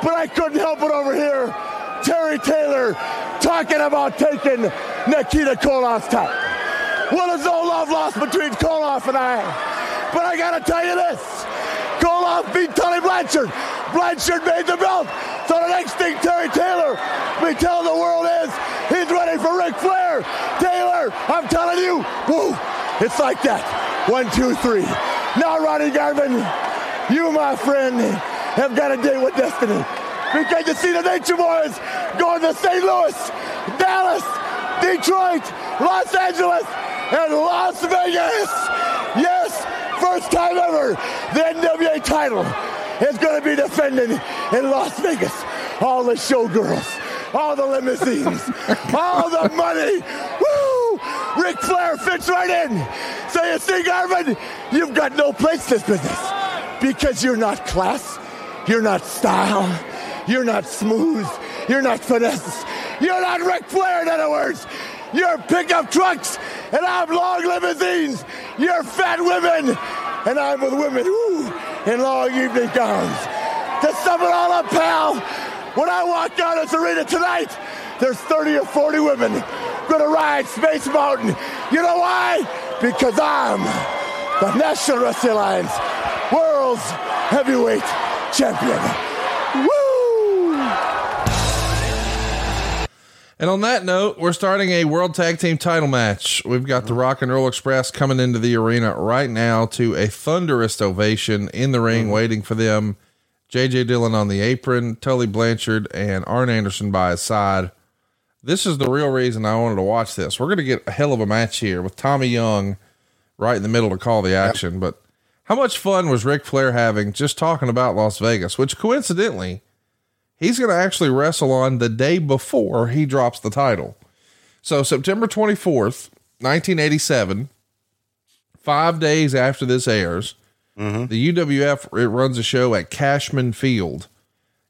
but I couldn't help it over here. Terry Taylor talking about taking Nikita Koloff's title. Well, there's no love lost between Koloff and I. But I gotta tell you this. Koloff beat Tully Blanchard. Blanchard made the belt. So the next thing Terry Taylor be telling the world is he's ready for Ric Flair. Taylor, I'm telling you, woo, it's like that. One, two, three. Now, Ronnie Garvin, you, my friend, have got a date with destiny. Because you see the Nature Boys going to St. Louis, Dallas, Detroit, Los Angeles, and Las Vegas. Yes, first time ever, the NWA title is going to be defended in Las Vegas. All the showgirls, all the limousines, (laughs) all the money. Woo! Ric Flair fits right in. So you see, Garvin, you've got no place in this business because you're not class, you're not style, you're not smooth, you're not finesse, you're not Ric Flair, in other words. You're pickup trucks, and I'm long limousines. You're fat women, and I'm with women in long evening gowns. To sum it all up, pal, when I walk down this arena tonight, there's 30 or 40 women gonna ride Space Mountain. You know why? Because I'm the National Wrestling Alliance World's Heavyweight Champion. Woo! And on that note, we're starting a World Tag Team title match. We've got the Rock and Roll Express coming into the arena right now to a thunderous ovation in the ring, mm-hmm. waiting for them. JJ Dillon on the apron, Tully Blanchard, and Arn Anderson by his side. This is the real reason I wanted to watch this. We're going to get a hell of a match here with Tommy Young right in the middle to call the action. But how much fun was Ric Flair having just talking about Las Vegas, which coincidentally, he's going to actually wrestle on the day before he drops the title. So September 24th, 1987, five days after this airs, mm-hmm. the UWF it runs a show at Cashman Field.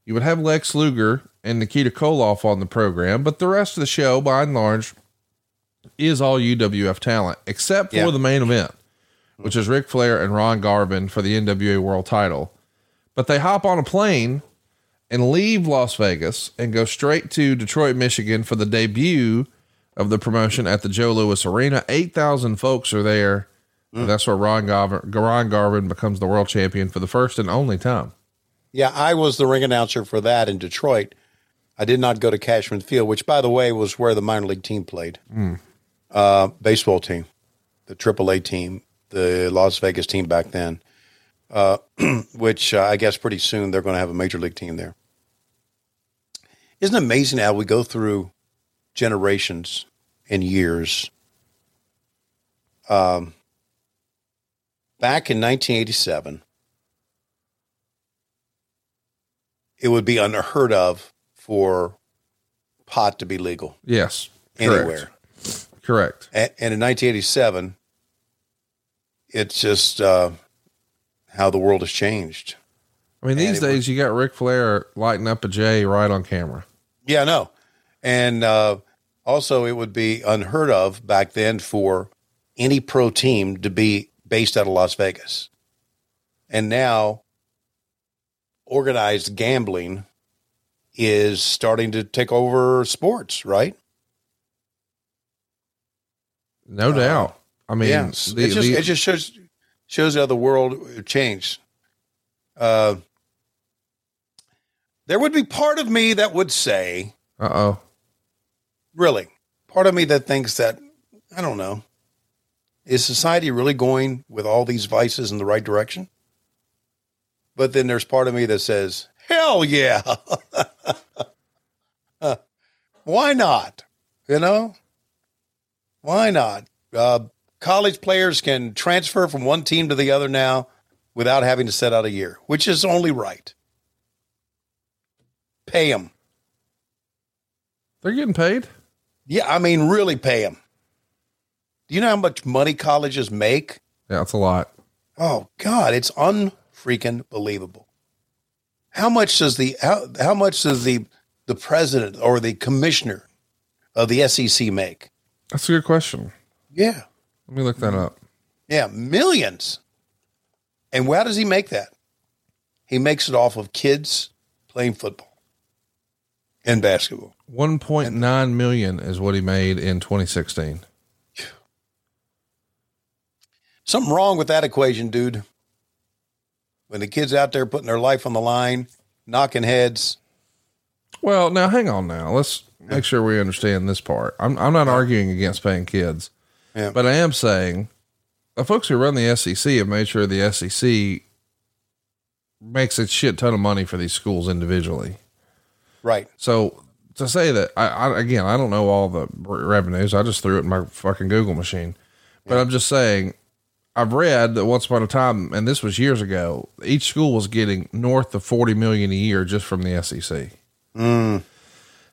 You would have Lex Luger and Nikita Koloff on the program, but the rest of the show, by and large, is all UWF talent, except for Yeah. the main event, which is Ric Flair and Ron Garvin for the NWA World Title. But they hop on a plane and leave Las Vegas and go straight to Detroit, Michigan for the debut of the promotion at the Joe Louis Arena. 8,000 folks are there. And that's where Ron Garvin, Ron Garvin becomes the world champion for the first and only time. Yeah, I was the ring announcer for that in Detroit. I did not go to Cashman Field, which, by the way, was where the minor league team played. Mm. Uh, baseball team, the AAA team, the Las Vegas team back then, uh, (clears throat) which uh, I guess pretty soon they're going to have a major league team there. Isn't it amazing how we go through generations and years? Um, back in 1987, it would be unheard of for pot to be legal Yes. Anywhere. Correct. And, and in 1987, it's just uh, how the world has changed. I mean, these days you got Ric Flair lighting up a J right on camera. Yeah, no. And uh, also, it would be unheard of back then for any pro team to be based out of Las Vegas. And now, organized gambling is starting to take over sports, right? No doubt. I mean, yeah, the- it just the- it just shows shows how the world changed. Uh, there would be part of me that would say, uh oh. really, part of me that thinks that I don't know. Is society really going with all these vices in the right direction? But then there's part of me that says, hell yeah. (laughs) Why not? You know? Why not? Uh, college players can transfer from one team to the other now without having to set out a year, which is only right. Pay them. They're getting paid? Yeah, I mean, really pay them. Do you know how much money colleges make? Yeah, it's a lot. Oh God, it's unfreaking believable. How much does the how, how much does the the president or the commissioner of the SEC make? That's a good question. Yeah. Let me look that up. Yeah, millions. And how does he make that? He makes it off of kids playing football and basketball. 1.9 million is what he made in 2016. Something wrong with that equation, dude. When the kids out there putting their life on the line, knocking heads. Well, now hang on now. Let's make sure we understand this part. I'm I'm not arguing against paying kids. Yeah. But I am saying the folks who run the SEC have made sure the SEC makes a shit ton of money for these schools individually. Right. So to say that, I, I again, I don't know all the revenues. I just threw it in my fucking Google machine. But I'm just saying, I've read that once upon a time, and this was years ago, each school was getting north of 40 million a year just from the SEC. Mm.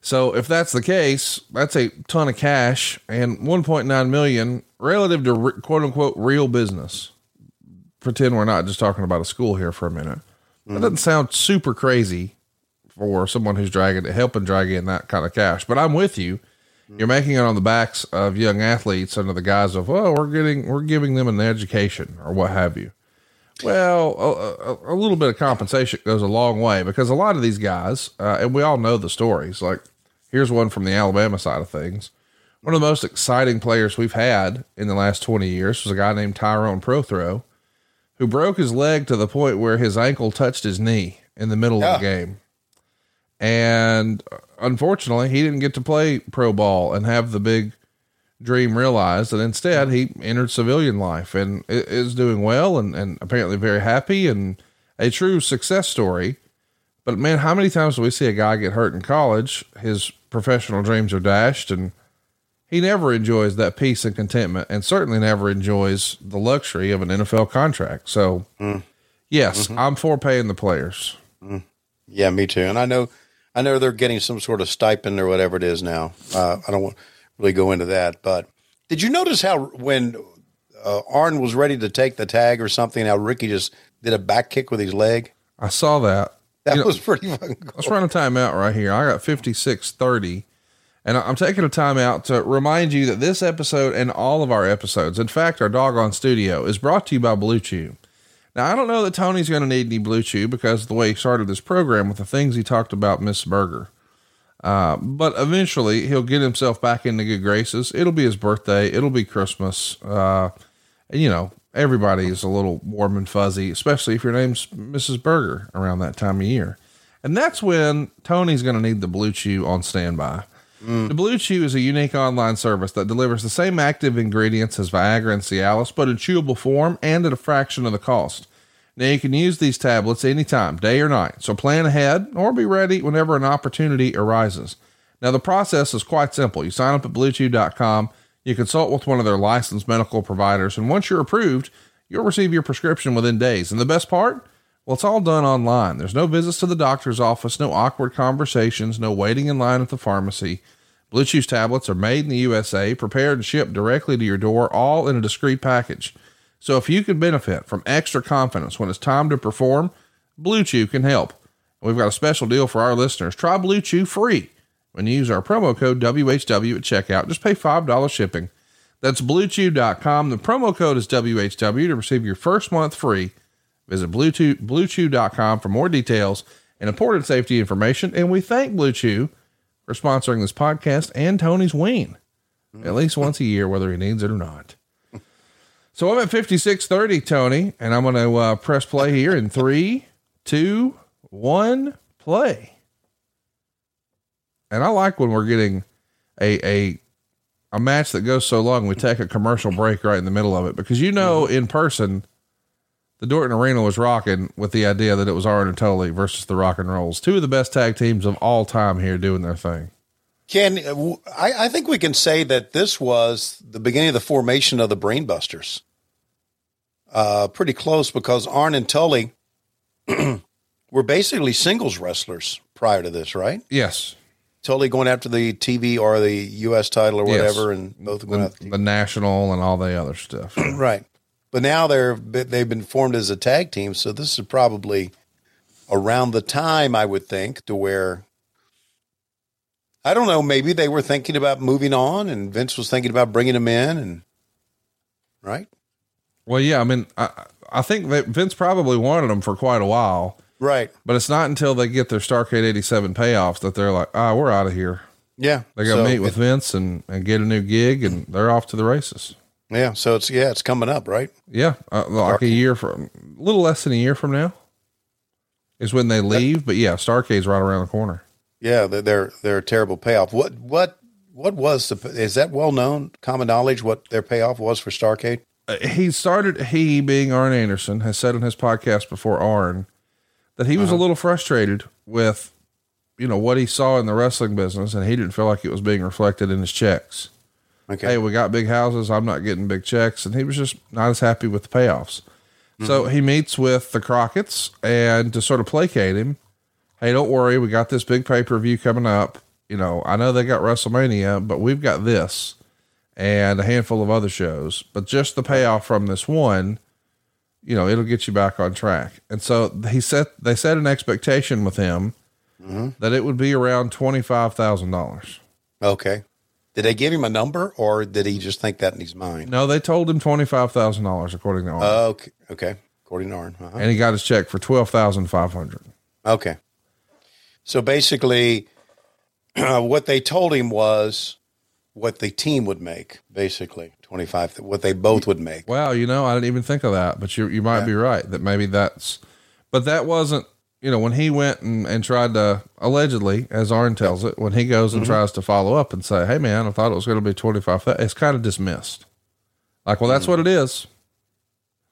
So if that's the case, that's a ton of cash and 1.9 million relative to re- quote unquote real business. Pretend we're not just talking about a school here for a minute. That doesn't sound super crazy for someone who's dragging helping drag in that kind of cash. But I'm with you. You're making it on the backs of young athletes under the guise of, oh, we're getting, we're giving them an education or what have you. Well, a, a, a little bit of compensation goes a long way because a lot of these guys, uh, and we all know the stories. Like, here's one from the Alabama side of things. One of the most exciting players we've had in the last 20 years was a guy named Tyrone Prothro, who broke his leg to the point where his ankle touched his knee in the middle of the game. And uh, unfortunately, he didn't get to play pro ball and have the big dream realized. And instead, he entered civilian life and is doing well and, and apparently very happy and a true success story. But man, how many times do we see a guy get hurt in college? His professional dreams are dashed and he never enjoys that peace and contentment and certainly never enjoys the luxury of an NFL contract. So, mm. yes, mm-hmm. I'm for paying the players. Mm. Yeah, me too. And I know, I know they're getting some sort of stipend or whatever it is now. Uh, I don't want really go into that, but did you notice how when uh, Arn was ready to take the tag or something, how Ricky just did a back kick with his leg? I saw that. That You know, was pretty fucking cool. Let's run a timeout right here. I got 5630. And I'm taking a timeout to remind you that this episode and all of our episodes, in fact, our doggone studio, is brought to you by Blue Chew. Now, I don't know that Tony's going to need any Blue Chew because the way he started this program with the things he talked about Miss Berger. Uh, but eventually he'll get himself back into good graces. It'll be his birthday. It'll be Christmas. Uh, and you know, everybody is a little warm and fuzzy, especially if your name's Mrs. Berger around that time of year. And that's when Tony's going to need the Blue Chew on standby. Mm. The Blue Chew is a unique online service that delivers the same active ingredients as Viagra and Cialis, but in chewable form and at a fraction of the cost. Now you can use these tablets anytime, day or night. So plan ahead or be ready whenever an opportunity arises. Now the process is quite simple. You sign up at bluechew.com, you consult with one of their licensed medical providers, and once you're approved, you'll receive your prescription within days. And the best part? Well, it's all done online. There's no visits to the doctor's office, no awkward conversations, no waiting in line at the pharmacy. Blue Chew's tablets are made in the USA, prepared and shipped directly to your door, all in a discreet package. So if you can benefit from extra confidence when it's time to perform, Blue Chew can help. We've got a special deal for our listeners. Try Blue Chew free when you use our promo code WHW at checkout. Just pay $5 shipping. That's bluechew.com. The promo code is WHW to receive your first month free. Visit bluechew, bluechew.com for more details and important safety information. And we thank Blue Chew for sponsoring this podcast and Tony's Ween at least once a year, whether he needs it or not. So I'm at 5630, Tony, and I'm going to uh, press play here in three, two, one, play. And I like when we're getting a, a a match that goes so long, we take a commercial break right in the middle of it because you know in person, the Dorton Arena was rocking with the idea that it was Arn and Tully versus the Rock and Rolls, two of the best tag teams of all time here doing their thing. Can I, I think we can say that this was the beginning of the formation of the Brainbusters. Uh, pretty close because Arn and Tully (clears throat) were basically singles wrestlers prior to this, right? Yes. Tully going after the TV or the U.S. title or whatever, Yes. and both going the, after the national and all the other stuff. (clears throat) right. But now they're they've been formed as a tag team, so this is probably around the time I would think to where I don't know. Maybe they were thinking about moving on, and Vince was thinking about bringing them in, and right, Well, yeah, I mean, I, I think that Vince probably wanted them for quite a while, right, but it's not until they get their Starrcade 87 payoffs that they're like, ah, we're out of here. yeah. They go So meet with it- Vince and, and get a new gig and they're off to the races. Yeah. So it's yeah, it's coming up, right? Yeah. Uh, like a year from, a little less than a year from now is when they leave. But yeah, Starrcade's right around the corner. Yeah, they're they're, they're a terrible payoff. What what what was the is that well known common knowledge what their payoff was for Starcade? Uh, he started, he being Arn Anderson has said in his podcast before Arn that he was a little frustrated with, you know, what he saw in the wrestling business and he didn't feel like it was being reflected in his checks. Okay. Hey, we got big houses. I'm not getting big checks. And he was just not as happy with the payoffs. So mm-hmm. he meets with the Crockett's and to sort of placate him. Hey, don't worry. We got this big pay per view coming up. You know, I know they got WrestleMania, but we've got this and a handful of other shows. But just the payoff from this one, you know, it'll get you back on track. And so he set, they set an expectation with him mm-hmm. that it would be around $25,000. Okay. Did they give him a number, or did he just think that in his mind? No, they told him $25,000 according to Arn. Okay. Okay. According to Arn. Uh-huh. and he got his check for 12500 Okay. So basically, what they told him was what the team would make. Basically, twenty five. What they both would make. Wow, you know, I didn't even think of that, but you you might be right that maybe that's, but that wasn't, you know, when he went and, and tried to allegedly, as Arn tells it, when he goes and Mhm. tries to follow up and say, "Hey, man, I thought it was going to be twenty five, it's kind of dismissed." Like, well, that's what it is.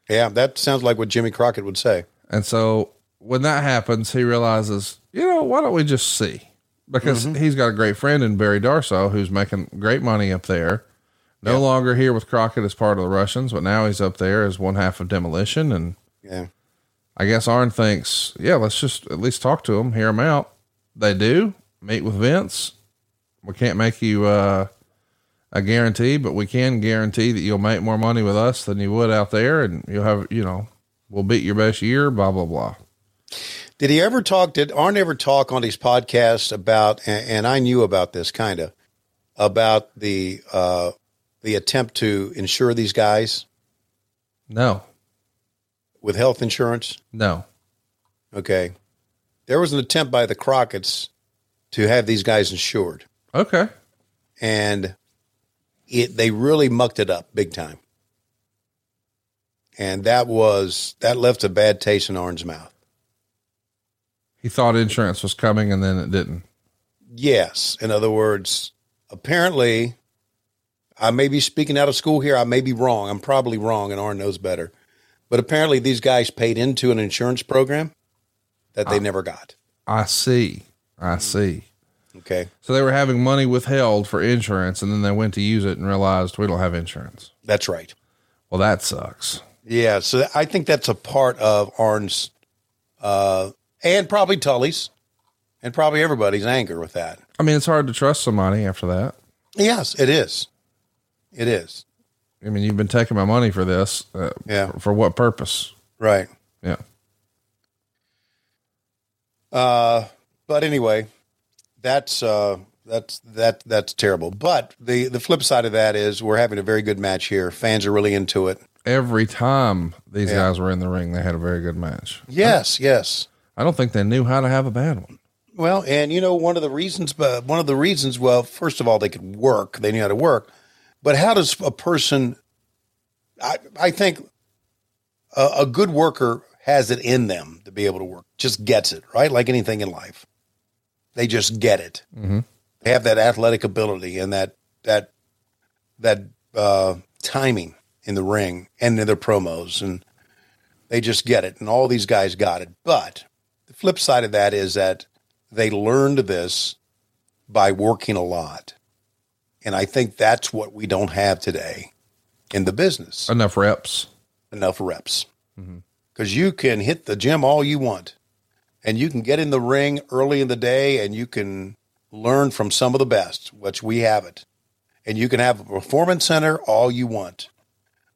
Yeah, that sounds like what Jimmy Crockett would say. And so when that happens, he realizes, you know, why don't we just see? Because Mhm. he's got a great friend in Barry Darsow who's making great money up there. No longer here with Crockett as part of the Russians, but now he's up there as one half of Demolition. And Yeah. I guess Arn thinks, yeah, let's just at least talk to him, hear him out. They do meet with Vince. We can't make you uh, a guarantee, but we can guarantee that you'll make more money with us than you would out there, and you'll have, you know, we'll beat your best year. Blah blah blah. Did he ever talk? Did Arn ever talk on his podcast about? And, and I knew about this kind of about the uh, the attempt to insure these guys No, with health insurance. no. Okay, there was an attempt by the Crockett's to have these guys insured, Okay. and it they really mucked it up big time. And that was that left a bad taste in Arn's mouth. He thought insurance was coming and then it didn't. Yes. In other words, apparently, I may be speaking out of school here. I may be wrong. I'm probably wrong, and Arn knows better. But apparently, these guys paid into an insurance program that they never got. I see. I see. Okay. So they were having money withheld for insurance and then they went to use it and realized we don't have insurance. That's right. Well, that sucks. Yeah. So I think that's a part of Arn's, uh, and probably Tully's, and probably everybody's anger with that. I mean, it's hard to trust somebody after that. Yes, it is. It is. I mean, you've been taking my money for this. Uh, Yeah. For, for what purpose? Right. Yeah. Uh, but anyway, that's uh, that's that that's terrible. But the the flip side of that is we're having a very good match here. Fans are really into it. Every time these Yeah. guys were in the ring, they had a very good match. Yes, yes. I don't think they knew how to have a bad one. Well, and you know one of the reasons, but one of the reasons, well, first of all, they could work. They knew how to work. But how does a person? I I think a, a good worker has it in them to be able to work. Just gets it right, like anything in life. They just get it. Mm-hmm. They have that athletic ability and that that that uh, timing in the ring and in their promos, and they just get it. And all these guys got it. But the flip side of that is that they learned this by working a lot, and I think that's what we don't have today in the business. Enough reps. Enough reps. Mm-hmm. Because you can hit the gym all you want, and you can get in the ring early in the day, and you can learn from some of the best, which we have it. And you can have a performance center all you want.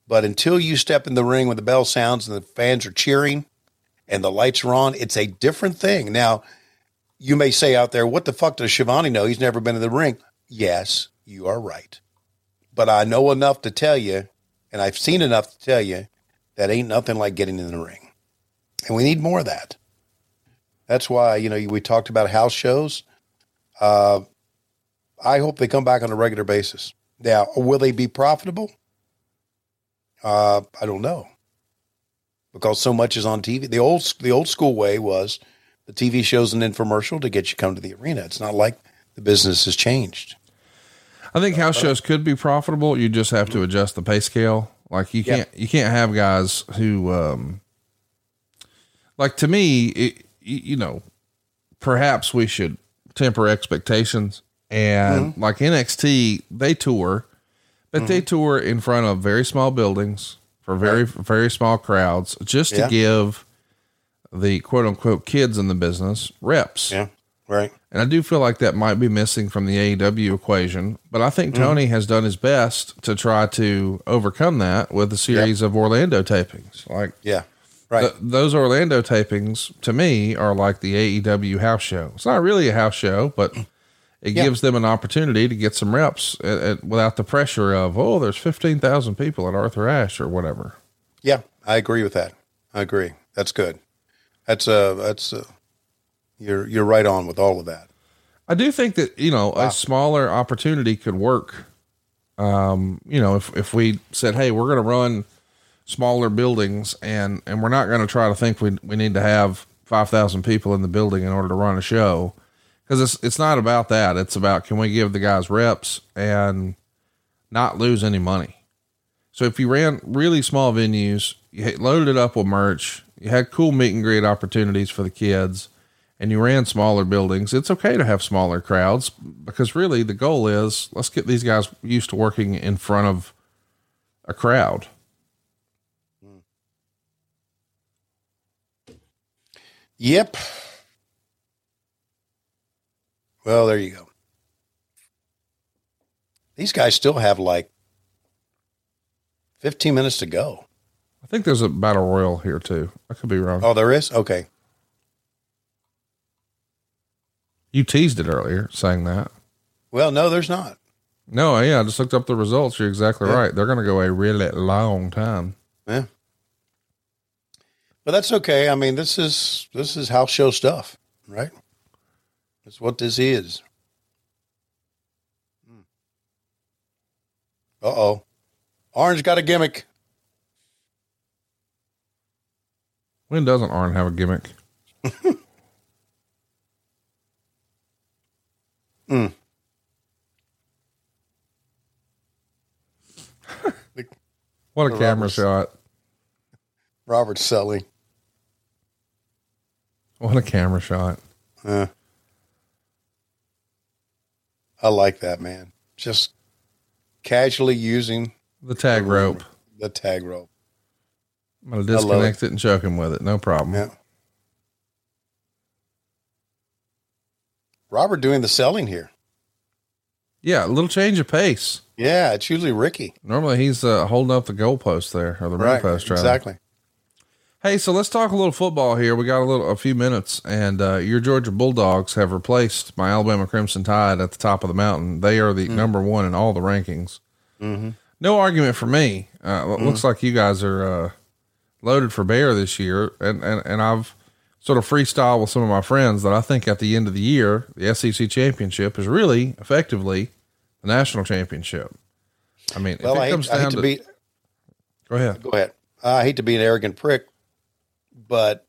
But until you step in the ring when the bell sounds and the fans are cheering and the lights are on, it's a different thing. Now, you may say out there, what the fuck does Schiavone know? He's never been in the ring. Yes, you are right. But I know enough to tell you, and I've seen enough to tell you, that ain't nothing like getting in the ring. And we need more of that. That's why, you know, we talked about house shows. Uh, I hope they come back on a regular basis. Now, will they be profitable? Uh, I don't know, because so much is on TV. The old the old school way was the TV shows an infomercial to get you come to the arena. It's not like the business has changed. I think house shows could be profitable. You just have to adjust the pay scale. Like you can't you can't have guys who um like to me it, you know perhaps we should temper expectations and like NXT they tour but they tour in front of very small buildings for very very small crowds just to give the quote unquote kids in the business reps. Yeah. Right. And I do feel like that might be missing from the AEW equation, but I think Mm-hmm. Tony has done his best to try to overcome that with a series of Orlando tapings. Like, Yeah. Right. th- those Orlando tapings to me are like the AEW house show. It's not really a house show, but (clears throat) it Yeah. gives them an opportunity to get some reps at, at, without the pressure of, oh, there's 15,000 people at Arthur Ashe or whatever. Yeah, I agree with that. I agree. That's good. That's a, that's uh, you're you're right on with all of that. I do think that you know a smaller opportunity could work. Um, you know, if if we said, "Hey, we're going to run smaller buildings, and and we're not going to try to think we we need to have five thousand people in the building in order to run a show," because it's it's not about that. It's about can we give the guys reps and not lose any money. So if you ran really small venues, you loaded it up with merch, you had cool meet and greet opportunities for the kids, and you ran smaller buildings, it's okay to have smaller crowds because really the goal is let's get these guys used to working in front of a crowd. Yep. Well, there you go. These guys still have like 15 minutes to go. I think there's a battle royal here too. I could be wrong. Oh, there is? Okay. You teased it earlier saying that. Well, no, there's not. No, yeah, I just looked up the results. You're exactly Yeah. right. They're going to go a really long time. Yeah. But that's okay. I mean, this is this is house show stuff, right? That's what this is. Uh oh. Orange got a gimmick. When doesn't Arn have a gimmick? (laughs) Mm. (laughs) What a camera Roberts. shot. Robert Selly. What a camera shot. Uh, I like that, man. Just casually using The tag rope. the tag rope. I'm going to disconnect it. and choke him with it. No problem. Yeah. Robert doing the selling here. Yeah, a little change of pace. Yeah, it's usually Ricky. Normally he's uh, holding up the goalpost there or the Right. post. rather. Exactly. Hey, so let's talk a little football here. We got a little, a few minutes, and uh, your Georgia Bulldogs have replaced my Alabama Crimson Tide at the top of the mountain. They are the number one in all the rankings. Mm-hmm. No argument for me. Uh, it Looks like you guys are uh, loaded for bear this year, and, and and I've sort of freestyle with some of my friends that I think at the end of the year, the SEC championship is really effectively the national championship. I mean, Well, I hate, comes I hate to to, be go ahead. go ahead. I hate to be an arrogant prick, but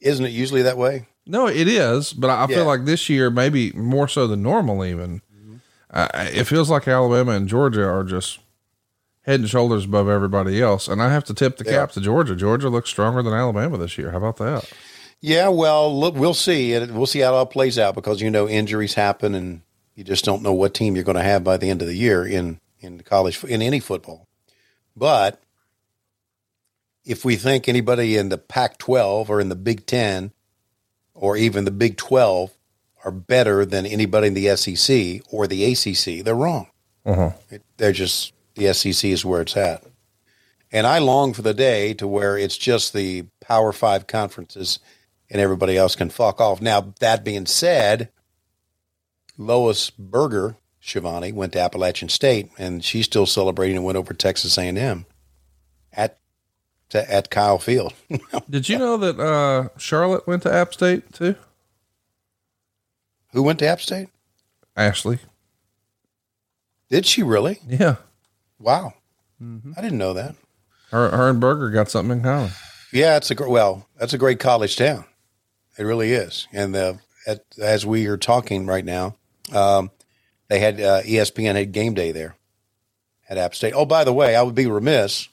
isn't it usually that way? No, it is, but I I Yeah. feel like this year maybe more so than normal. Even uh, it feels like Alabama and Georgia are just head and shoulders above everybody else. And I have to tip the Yeah. cap to Georgia. Georgia looks stronger than Alabama this year. How about that? Yeah, well, look, we'll see. We'll see how it all plays out because you know injuries happen, and you just don't know what team you're going to have by the end of the year in in college in any football. But if we think anybody in the Pac-12 or in the Big Ten or even the Big 12 are better than anybody in the SEC or the ACC, they're wrong. Uh-huh. It, they're just the SEC is where it's at. And I long for the day to where it's just the Power Five conferences and everybody else can fuck off. Now, that being said, Lois Berger, Schiavone, went to Appalachian State and she's still celebrating and went over to Texas A&M at to, at Kyle Field. (laughs) Did you know that uh, Charlotte went to App State too? Who went to App State? Ashley. Did she really? Yeah. Wow. I didn't know that. Her, her and Berger got something in common. Yeah, it's a well, that's a great college town. It really is. And uh, at, as we are talking right now, um, they had uh, ESPN had game day there at App State. Oh, by the way, I would be remiss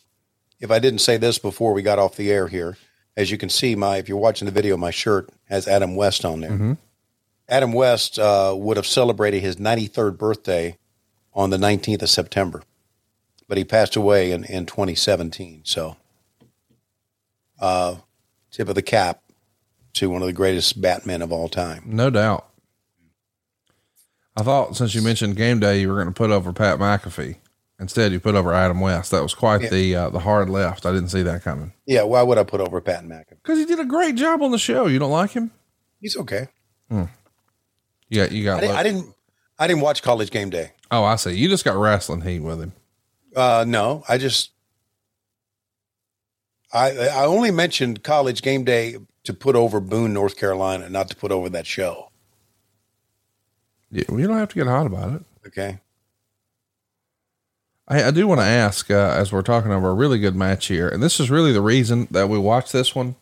if I didn't say this before we got off the air here. As you can see, my if you're watching the video, my shirt has Adam West on there. Mhm. Adam West uh, would have celebrated his 93rd birthday on the 19th of September, but he passed away in, in 2017. So, uh, tip of the cap to one of the greatest Batmen of all time. No doubt. I thought since you mentioned game day, you were going to put over Pat McAfee. Instead, you put over Adam West. That was quite Yeah. the uh, the hard left. I didn't see that coming Yeah, why would I put over Pat McAfee? because he did a great job on the show. You don't like him? He's okay. Hmm. You got you got. I didn't, I didn't. I didn't watch College Game Day. oh, I see. You just got wrestling heat with him. Uh, no, I just. I I only mentioned College Game Day to put over Boone, North Carolina, not to put over that show. Yeah, well, you don't have to get hot about it. Okay. I, I do want to ask, uh, as we're talking over a really good match here, and this is really the reason that we watch this one.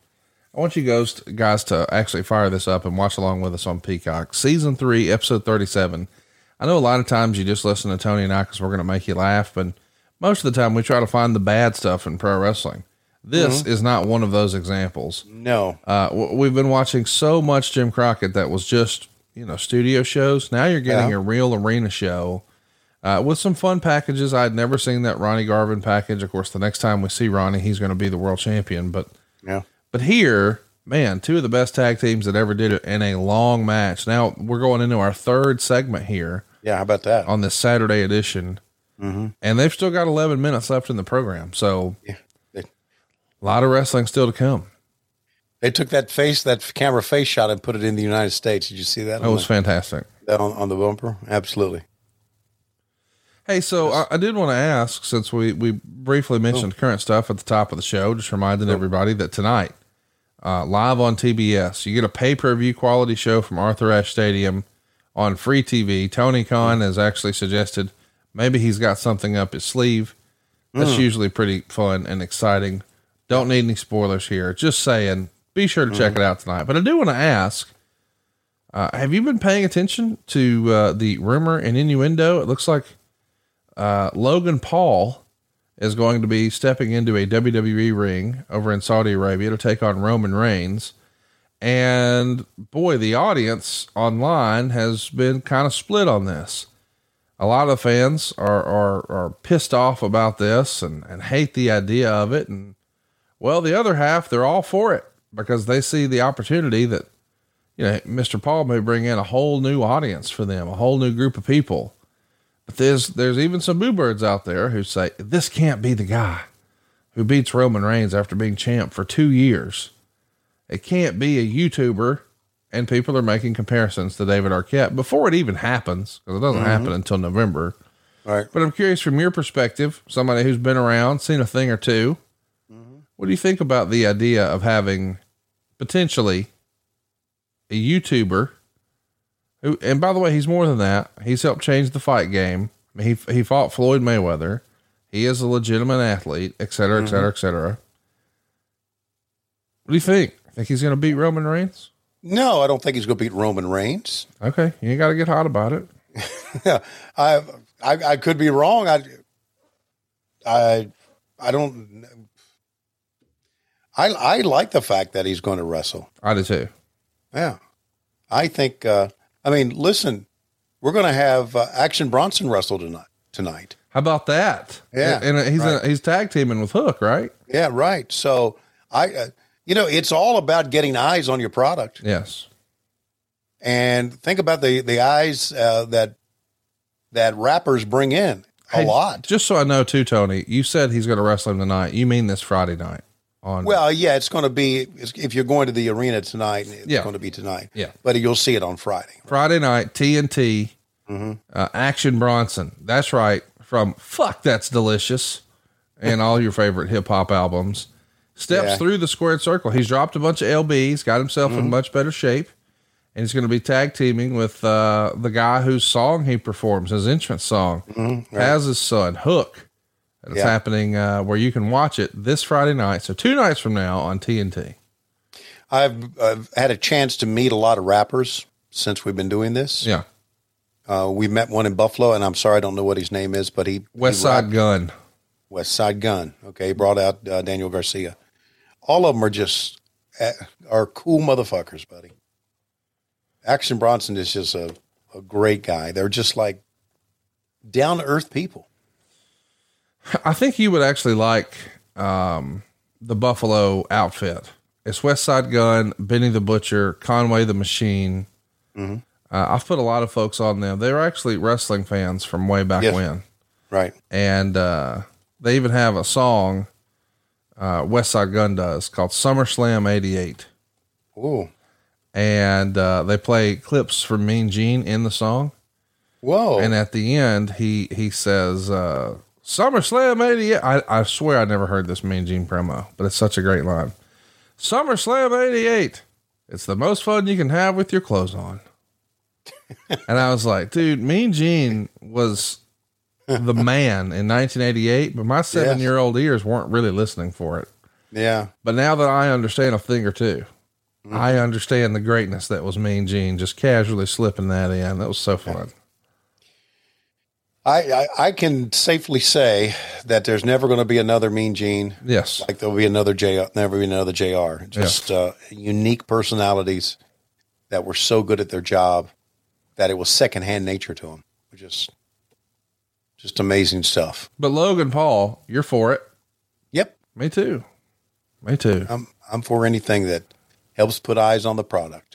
I want you guys, guys to actually fire this up and watch along with us on Peacock. Season three, episode 37. I know a lot of times you just listen to Tony and I because we're going to make you laugh, but most of the time we try to find the bad stuff in pro wrestling. This Mhm. is not one of those examples. No. Uh, w- we've been watching so much Jim Crockett that was just, you know, studio shows. Now you're getting Yeah. a real arena show uh, with some fun packages. I'd never seen that Ronnie Garvin package. Of course, the next time we see Ronnie, he's going to be the world champion. But, Yeah. but here, man, two of the best tag teams that ever did it in a long match. Now we're going into our third segment here Yeah. How about that? on this Saturday edition, Mm-hmm. and they've still got 11 minutes left in the program. So, Yeah. A lot of wrestling still to come. they took that face, that camera face shot, and put it in the United States. Did you see that? That was the- fantastic. that on, on the bumper? Absolutely. Hey, so I, I did want to ask since we, we briefly mentioned current stuff at the top of the show, just reminding everybody that tonight, uh, live on TBS, you get a pay per view quality show from Arthur Ashe Stadium on free TV. Tony Khan has actually suggested maybe he's got something up his sleeve. That's Mm. usually pretty fun and exciting. Don't need any spoilers here. Just saying, be sure to check it out tonight. But I do want to ask uh, have you been paying attention to uh, the rumor and innuendo? It looks like uh, Logan Paul is going to be stepping into a WWE ring over in Saudi Arabia to take on Roman Reigns. And boy, the audience online has been kind of split on this. A lot of fans are, are, are pissed off about this and, and hate the idea of it. And well, the other half, they're all for it because they see the opportunity that, you know, Mr. Paul may bring in a whole new audience for them, a whole new group of people. But there's there's even some boo birds out there who say this can't be the guy who beats Roman Reigns after being champ for two years. It can't be a YouTuber, and people are making comparisons to David Arquette before it even happens because it doesn't Mhm. happen until November. All right. But I'm curious from your perspective, somebody who's been around, seen a thing or 2 what do you think about the idea of having potentially a YouTuber who, and by the way, he's more than that. He's helped change the fight game. I mean, he, he fought Floyd Mayweather. He is a legitimate athlete, et cetera, et cetera, et cetera. What do you think? Think he's going to beat Roman Reigns? No, I don't think he's going to beat Roman Reigns. Okay. You ain't got to get hot about it. yeah, (laughs) I, I I could be wrong. I I I don't. I I like the fact that he's going to wrestle. I do too. Yeah, I think. Uh, I mean, listen, we're going to have uh, Action Bronson wrestle tonight. Tonight. How about that? Yeah, and and he's right. he's tag teaming with Hook, right? Yeah, right. So I, uh, you know, it's all about getting eyes on your product. Yes. And think about the the eyes uh, that that rappers bring in a Hey, lot. Just so I know too, Tony, you said he's going to wrestle him tonight. You mean this Friday night on? Well, yeah, it's going to be if you're going to the arena tonight. It's Yeah. going to be tonight. Yeah. but you'll see it on Friday. Friday night, TNT, Mm-hmm. uh, Action Bronson. That's right. From Fuck That's Delicious and all your favorite hip hop albums. Steps Yeah. through the squared circle. He's dropped a bunch of LBs, got himself Mm-hmm. in much better shape, and he's going to be tag teaming with uh, the guy whose song he performs, his entrance song, Mhm, right. has his son, Hook. And it's Yeah. happening uh, where you can watch it this Friday night. So, two nights from now on TNT. I've, I've had a chance to meet a lot of rappers since we've been doing this. Yeah. Uh, we met one in Buffalo, and I'm sorry I don't know what his name is, but he West he Side Gun. Westside Gunn. Okay, he brought out uh, Daniel Garcia. All of them are just uh, are cool motherfuckers, buddy. Action Bronson is just a, a great guy. They're just like down to earth people. I think you would actually like um, the Buffalo outfit. It's Westside Gunn, Benny the Butcher, Conway the Machine. Mm-hmm. Uh, I've put a lot of folks on them. They're actually wrestling fans from way back Yes. when. Right. And uh, they even have a song, uh, Westside Gunn does, called SummerSlam 88. Ooh. And uh, they play clips from Mean Gene in the song. Whoa. And at the end, he he says, uh, SummerSlam 88. I, I swear I never heard this Mean Gene promo, but it's such a great line. SummerSlam 88. It's the most fun you can have with your clothes on. (laughs) and I was like, dude, Mean Gene was the man in 1988, but my seven year old ears weren't really listening for it. Yeah. But now that I understand a thing or 2 Mm-hmm. I understand the greatness that was Mean Gene, just casually slipping that in. That was so fun. I, I, I can safely say that there's never going to be another Mean Gene. Yes. Like there'll be another J, never be another JR. Just uh, unique personalities that were so good at their job that it was secondhand nature to them. Just, just amazing stuff. But Logan Paul, you're for it. Yep. Me too. Me too. I'm I'm for anything that helps put eyes on the product.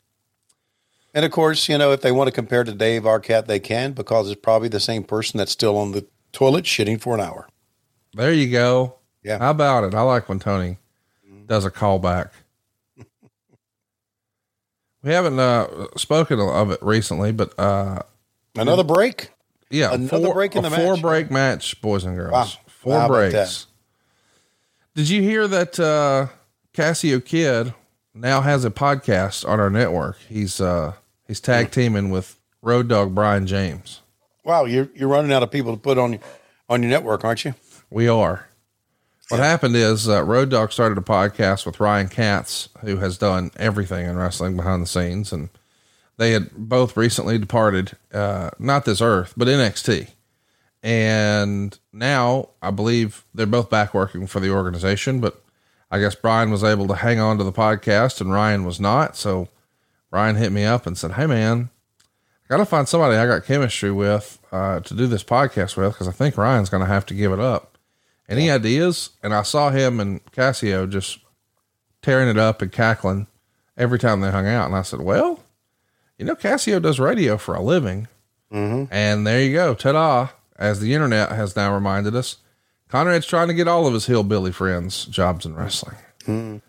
And of course, you know, if they want to compare to Dave Arquette, they can because it's probably the same person that's still on the toilet shitting for an hour. There you go. Yeah. How about it? I like when Tony does a callback. (laughs) we haven't uh, spoken of it recently, but uh, Another break. yeah, Another four, break in the four match. break match, boys and girls. Wow. Four breaks. Did you hear that uh, Cassio Kid now has a podcast on our network? He's uh, he's tag teaming with Road Dog Brian James. Wow, you're you're running out of people to put on your on your network, aren't you? We are. What happened is uh, Road Dog started a podcast with Ryan Katz, who has done everything in wrestling behind the scenes, and they had both recently departed, uh, not this earth, but NXT. And now I believe they're both back working for the organization, but I guess Brian was able to hang on to the podcast and Ryan was not. So Ryan hit me up and said, Hey man, I got to find somebody I got chemistry with uh, to do this podcast with because I think Ryan's going to have to give it up. Any ideas? And I saw him and Cassio just tearing it up and cackling every time they hung out. And I said, Well, you know, Cassio does radio for a living. Mm-hmm. And there you go. Ta da. As the internet has now reminded us, Conrad's trying to get all of his hillbilly friends jobs in wrestling. Mm.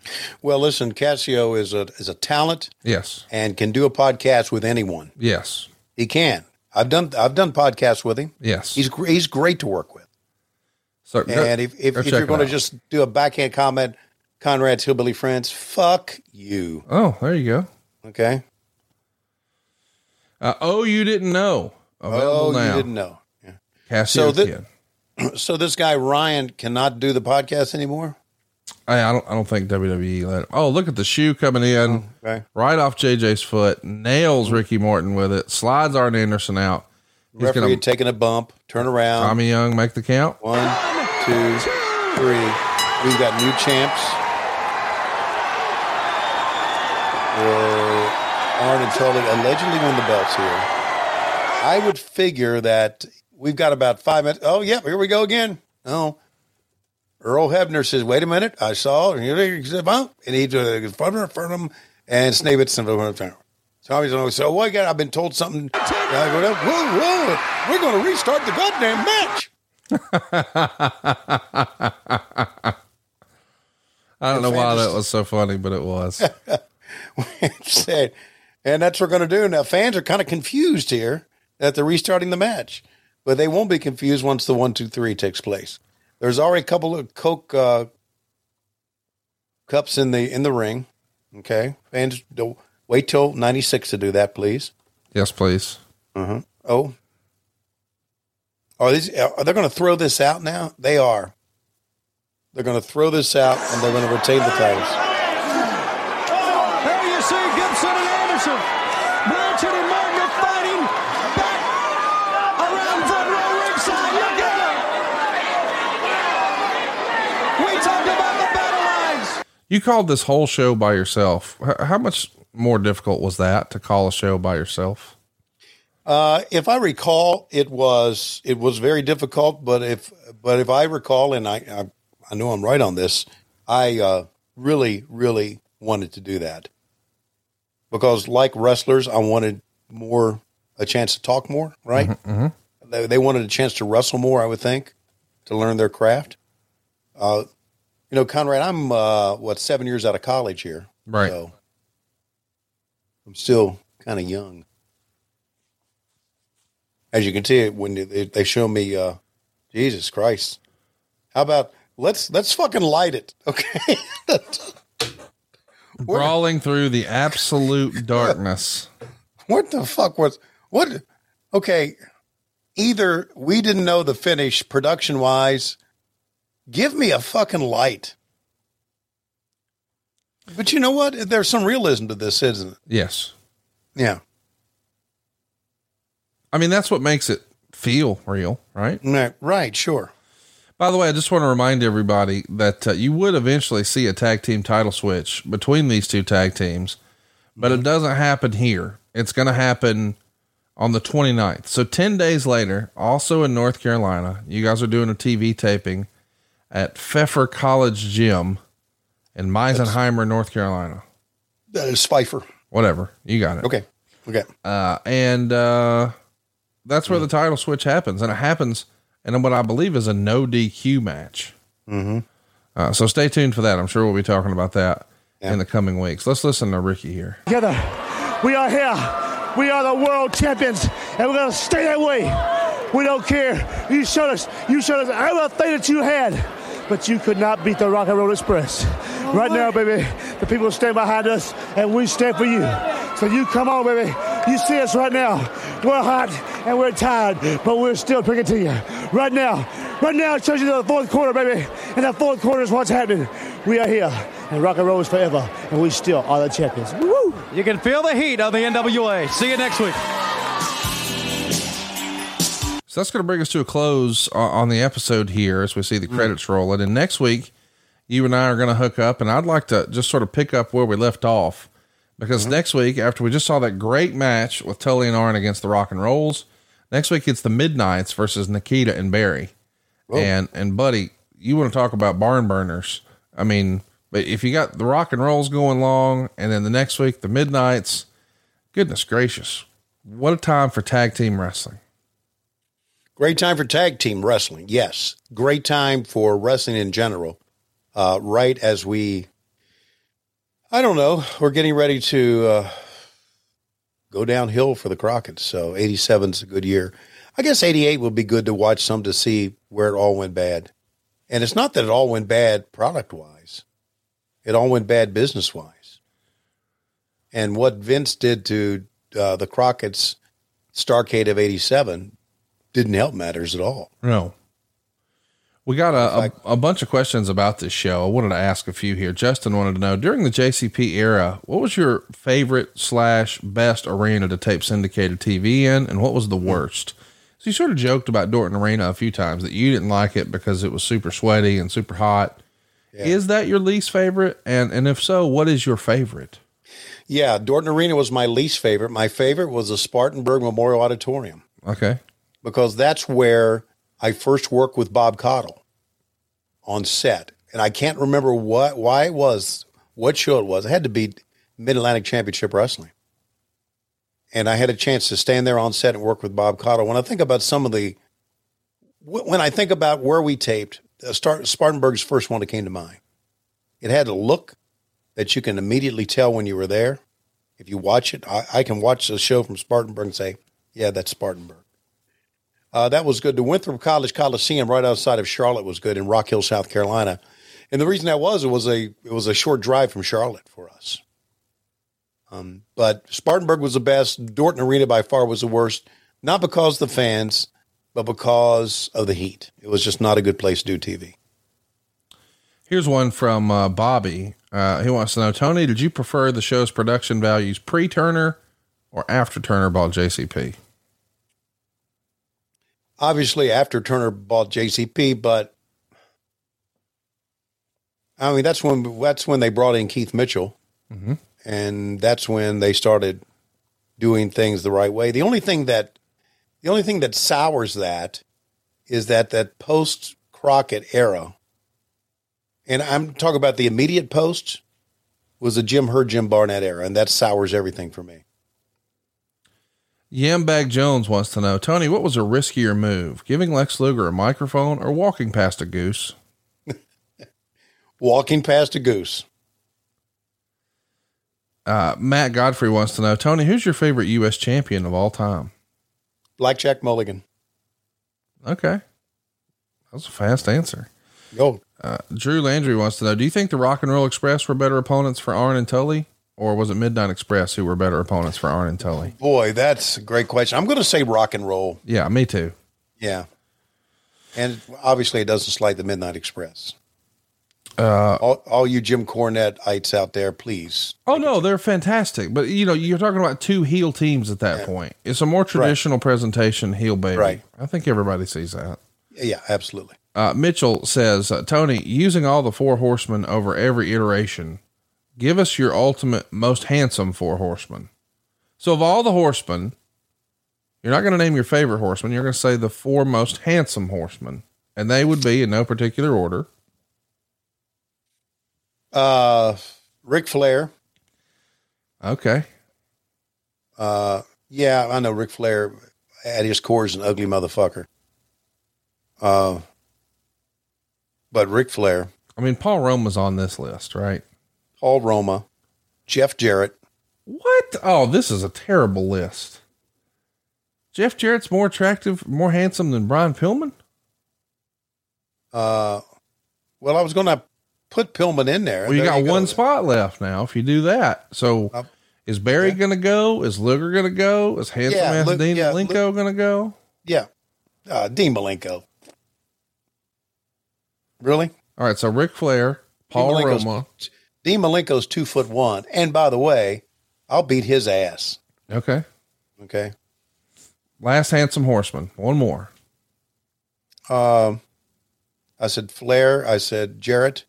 Well, listen, Cassio is a is a talent Yes. and can do a podcast with anyone. Yes. He can. I've done I've done podcasts with him. Yes. He's he's great to work with. So, and if, if, if you're going to just do a backhand comment, Conrad's hillbilly friends, fuck you. Oh, there you go. Okay. Uh, oh, you didn't know. Available oh, now. you didn't know. Yeah. Cassio So Kid. (clears throat) So this guy Ryan cannot do the podcast anymore. I, I don't. I don't think WWE let. Oh, look at the shoe coming in oh, okay. right off JJ's foot. Nails Ricky Morton with it. Slides Arn Anderson out. He's Referee gonna taking a bump. Turn around. Tommy Young make the count. One, two, three. We've got new champs. Or Arn and Tully allegedly win the belts here. I would figure that we've got about five minutes. Oh, yeah, here we go again. Oh, Earl Hebner says, "Wait a minute, I saw." And he said, "Well," and he in front of him, and Snavitz in front of him. So he's always so what? I've been told something. I go, whoa, whoa, we're going to restart the goddamn match. (laughs) I don't know why that was so funny, but it was. (laughs) said, and that's what we're going to do. Now, fans are kind of confused here that they're restarting the match, but they won't be confused once the one, two, three takes place. There's already a couple of Coke uh, cups in the in the ring. Okay, fans, don't wait till '96 to do that, please. Yes, please. Uh-huh. Oh, are these? Are they going to throw this out now? They are. They're going to throw this out, and they're going to retain the titles. There you see Gibson and Anderson. Blanchard and Morton are fighting back around front row ringside. Look at them. We talked about the battle lines. You called this whole show by yourself. How much more difficult was that to call a show by yourself? Uh, if I recall, it was it was very difficult. But if but if I recall, and I I, I know I'm right on this, I uh, really really wanted to do that because, like wrestlers, I wanted more a chance to talk more. Right? Mhm. They, they wanted a chance to wrestle more. I would think to learn their craft. Uh, you know, Conrad, I'm uh, what seven years out of college here, Right. So I'm still kind of young. As you can see, when they, they show me, uh, Jesus Christ, how about let's let's fucking light it, (laughs) okay? Brawling through the absolute (laughs) darkness. what the fuck was what? Okay, either we didn't know the finish production wise. Give me a fucking light. But you know what? There's some realism to this, isn't it? Yes. Yeah. I mean, that's what makes it feel real, right? Right, right sure. By the way, I just want to remind everybody that uh, you would eventually see a tag team title switch between these two tag teams, but it doesn't happen here. It's going to happen on the 29th. So 10 days later, also in North Carolina, you guys are doing a TV taping at Pfeffer College Gym in Misenheimer, North Carolina. That is Pfeiffer. Whatever. You got it. Okay. Okay. Uh, and uh, that's where the title switch happens, and it happens in what I believe is a no DQ match. Mm-hmm. Uh, so stay tuned for that. I'm sure we'll be talking about that in the coming weeks. Let's listen to Ricky here. Together, we are here. We are the world champions, and we're gonna stay that way. We don't care. You showed us. You showed us everything that you had, but you could not beat the Rock and Roll Express. Right now, baby, the people stand behind us, and we stand for you. So you come on, baby. You see us right now. We're hot and we're tired, but we're still picking to you. Right now, right now, it shows you the fourth quarter, baby. And the fourth quarter is what's happening. We are here, and rock and roll is forever, and we still are the champions. Woo! You can feel the heat of the NWA. See you next week. So that's going to bring us to a close on the episode here as we see the mm. credits rolling. And next week, you and I are going to hook up, and I'd like to just sort of pick up where we left off because mm-hmm. next week, after we just saw that great match with Tully and Arn against the Rock and Rolls, next week it's the Midnights versus Nikita and Barry. Oh. And and buddy, you want to talk about barn burners? I mean, but if you got the Rock and Rolls going long, and then the next week the Midnights, goodness gracious, what a time for tag team wrestling! Great time for tag team wrestling. Yes. Great time for wrestling in general. Uh, right as we, I don't know, we're getting ready to uh, go downhill for the Crockett's. So 87 is a good year. I guess 88 would be good to watch some to see where it all went bad. And it's not that it all went bad product wise, it all went bad business wise. And what Vince did to uh, the Crockett's Starrcade of 87 didn't help matters at all. No. We got a, a, a bunch of questions about this show. I wanted to ask a few here. Justin wanted to know during the JCP era, what was your favorite slash best arena to tape syndicated TV in, and what was the worst? So you sort of joked about Dorton Arena a few times that you didn't like it because it was super sweaty and super hot. Is that your least favorite? And and if so, what is your favorite? Yeah, Dorton Arena was my least favorite. My favorite was the Spartanburg Memorial Auditorium Okay. Because that's where I first worked with Bob Caudle on set. And I can't remember what why it was, what show it was. It had to be Mid Atlantic Championship Wrestling. And I had a chance to stand there on set and work with Bob Caudle. When I think about some of the, when I think about where we taped, uh, Spartanburg's first one that came to mind. It had a look that you can immediately tell when you were there. If you watch it, I, I can watch the show from Spartanburg and say, yeah, that's Spartanburg. Uh, that was good. The Winthrop College Coliseum right outside of Charlotte was good in Rock Hill, South Carolina. And the reason that was it was a it was a short drive from Charlotte for us. Um, but Spartanburg was the best. Dorton Arena by far was the worst, not because of the fans, but because of the heat. It was just not a good place to do TV. Here's one from uh, Bobby. Uh, he wants to know, Tony, did you prefer the show's production values pre Turner or after Turner bought JCP? Obviously, after Turner bought JCP, but I mean that's when that's when they brought in Keith Mitchell. Mm-hmm. and that's when they started doing things the right way. The only thing that the only thing that sours that is that that post Crockett era, and I'm talking about the immediate post, was the Jim Herd, Jim Barnett era, and that sours everything for me. Yambag Jones wants to know, Tony, what was a riskier move, giving Lex Luger a microphone or walking past a goose? (laughs) Walking past a goose. Uh, Matt Godfrey wants to know, Tony, who's your favorite U.S. champion of all time? Blackjack Mulligan. Okay. That was a fast answer. Go. Uh, Drew Landry wants to know, do you think the Rock and Roll Express were better opponents for Arn and Tully? Or was it Midnight Express who were better opponents for Arn and Tully? Boy, that's a great question. I'm going to say rock and roll. Yeah, me too. Yeah. And obviously, it doesn't slight the Midnight Express. Uh, all, all you Jim Cornette-ites out there, please. Oh no, they're fantastic. But you know, you're talking about two heel teams at that point. It's a more traditional presentation, heel baby. Right. I think everybody sees that. Yeah, absolutely. Uh, Mitchell says, uh, Tony, using all the four horsemen over every iteration, give us your ultimate most handsome four horsemen. So of all the horsemen, you're not going to name your favorite horseman. You're going to say the four most handsome horsemen, and they would be in no particular order. Uh, Ric Flair. Okay. Uh, yeah, I know Ric Flair at his core is an ugly motherfucker. Uh, but Ric Flair, I mean, Paul Roma was on this list, right? Paul Roma, Jeff Jarrett. What? Oh, this is a terrible list. Jeff Jarrett's more attractive, more handsome than Brian Pillman. Uh, well, I was going to put Pillman in there. Well, you There got go. one spot left now. If you do that, so is Barry going to go? Is Luger going to go? Is handsome Yeah, Dean yeah, Malenko going to go? Yeah, uh, Dean Malenko. Really? All right, so Ric Flair, Paul Roma. Dean Malenko's two foot one, and by the way, I'll beat his ass. Okay, Okay. last handsome horseman. One more. Um, I said Flair. I said Jarrett.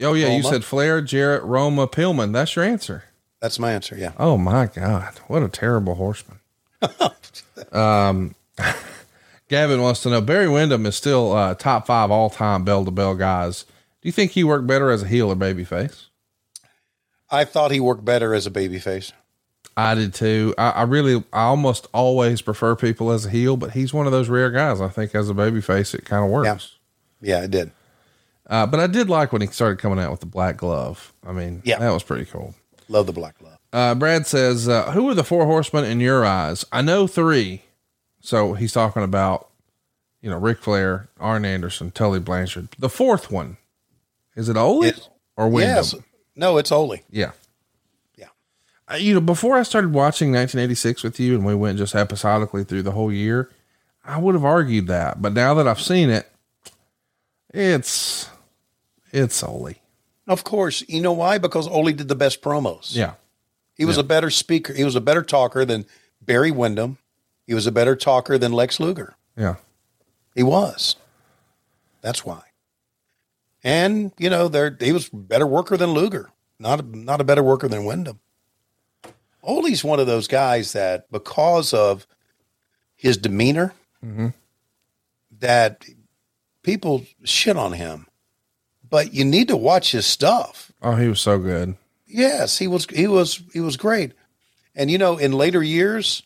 Oh yeah, you said Flair, Jarrett, Roma, Pillman. That's your answer. That's my answer. Yeah. Oh my God, what a terrible horseman. (laughs) um, (laughs) Gavin wants to know Barry Windham is still uh, top five all time bell to bell guys. Do you think he worked better as a heel or babyface? I thought he worked better as a babyface. I did too. I, I really, I almost always prefer people as a heel, but he's one of those rare guys. I think as a babyface, it kind of works. Yeah, it did. Uh, but I did like when he started coming out with the black glove. I mean, Yeah. that was pretty cool. Love the black glove. Uh, Brad says, uh, who are the four horsemen in your eyes? I know three. So he's talking about, you know, Ric Flair, Arn Anderson, Tully Blanchard. The fourth one, is it Ole or Windham? Yes. No, it's Ole. Yeah. Yeah. Uh, you know, before I started watching 1986 with you and we went just episodically through the whole year, I would have argued that. But now that I've seen it, it's, it's Ole. Of course. You know why? Because Ole did the best promos. Yeah. He was Yeah. a better speaker. He was a better talker than Barry Windham He was a better talker than Lex Luger. Yeah. He was. That's why. And you know, there he was a better worker than Luger. Not a, not a better worker than Windham. Ole's one of those guys that because of his demeanor, Mm-hmm. that people shit on him. But you need to watch his stuff. Oh, he was so good. Yes, he was he was he was great. And you know, in later years,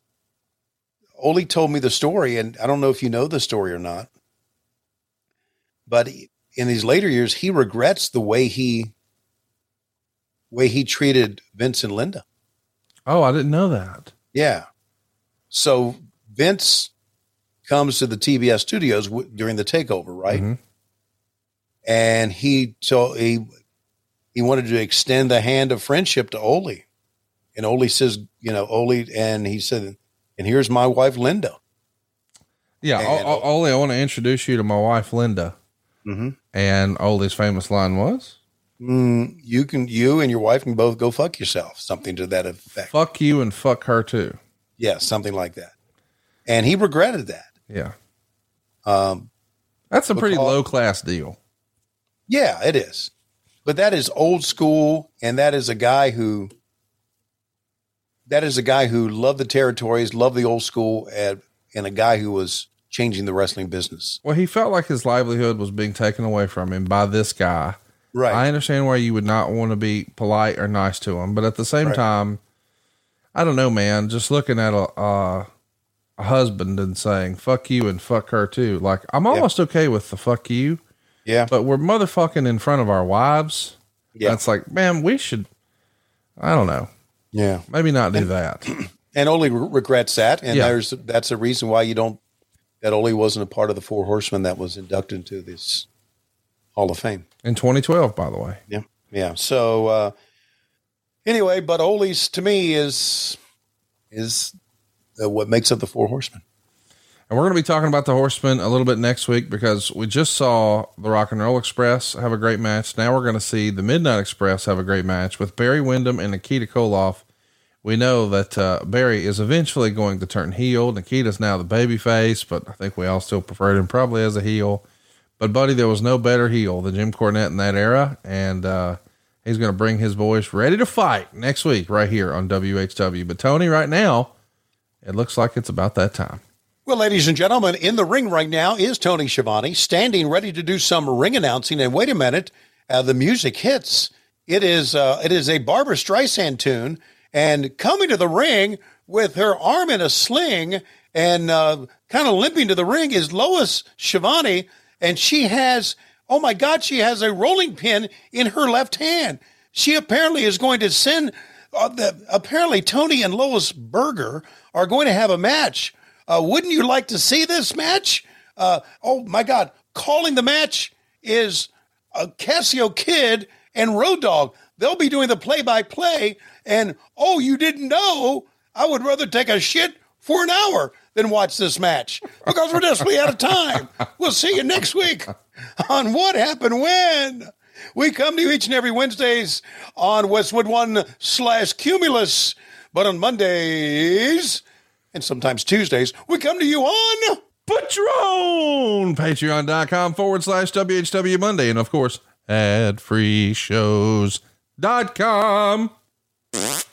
Ole told me the story, and I don't know if you know the story or not. But he- in these later years, he regrets the way he way he treated Vince and Linda. Oh, I didn't know that. Yeah. So Vince comes to the TBS studios w- during the takeover, right? Mhm. And he so he he wanted to extend the hand of friendship to Ole, and Ole says, you know, Ole, and he said, and here's my wife Linda. Yeah. And- O- O- Ole, I want to introduce you to my wife, Linda. Mm-hmm. And Ole's famous line was, Mm, you can, you and your wife can both go fuck yourself, something to that effect. fuck you and fuck her too. Yeah, something like that. And he regretted that. Yeah. Um, That's a pretty low class deal. Yeah, it is. But that is old school, and that is a guy who that is a guy who loved the territories, loved the old school, and, and a guy who was changing the wrestling business. Well, he felt like his livelihood was being taken away from him by this guy. Right. I understand why you would not want to be polite or nice to him, but at the same Right. time, I don't know, man. Just looking at a uh, a husband and saying "fuck you" and "fuck her" too. Like I'm almost okay with the "fuck you," Yeah. but we're motherfucking in front of our wives. Yeah. That's like, man, we should. I don't know. Yeah. Maybe not do that. (clears throat) And only re- regrets that, and Yeah. there's that's a reason why you don't that Ole wasn't a part of the Four Horsemen that was inducted into this Hall of Fame. In 2012, by the way. Yeah. Yeah. So uh anyway, but Ole's to me is is uh, what makes up the Four Horsemen. And we're going to be talking about the Horsemen a little bit next week because we just saw the Rock and Roll Express have a great match. Now we're going to see the Midnight Express have a great match with Barry Windham and Nikita Koloff. We know that uh, Barry is eventually going to turn heel. Nikita's now the baby face, but I think we all still preferred him probably as a heel. But buddy, there was no better heel than Jim Cornette in that era, and uh, he's going to bring his boys ready to fight next week right here on WHW. But Tony, right now, it looks like it's about that time. Well, ladies and gentlemen, in the ring right now is Tony Schiavone, standing ready to do some ring announcing. And wait a minute, uh, the music hits. It is uh, it is a Barbra Streisand tune, and coming to the ring with her arm in a sling and uh, kind of limping to the ring is Lois Schiavone, and she has oh my God, she has a rolling pin in her left hand. She apparently is going to send. Uh, the, apparently, Tony and Lois Berger are going to have a match. Uh, wouldn't you like to see this match? Uh, oh my God! Calling the match is uh, Cassio Kid and Road Dog. They'll be doing the play-by-play. And oh, you didn't know? I would rather take a shit for an hour than watch this match because we're desperately out of time. We'll see you next week on What Happened When. We come to you each and every Wednesdays on Westwood One slash Cumulus, but on Mondays and sometimes Tuesdays, we come to you on Patreon, patreon.com forward slash WHW Monday. And of course, ad shows.com. Yeah. (laughs)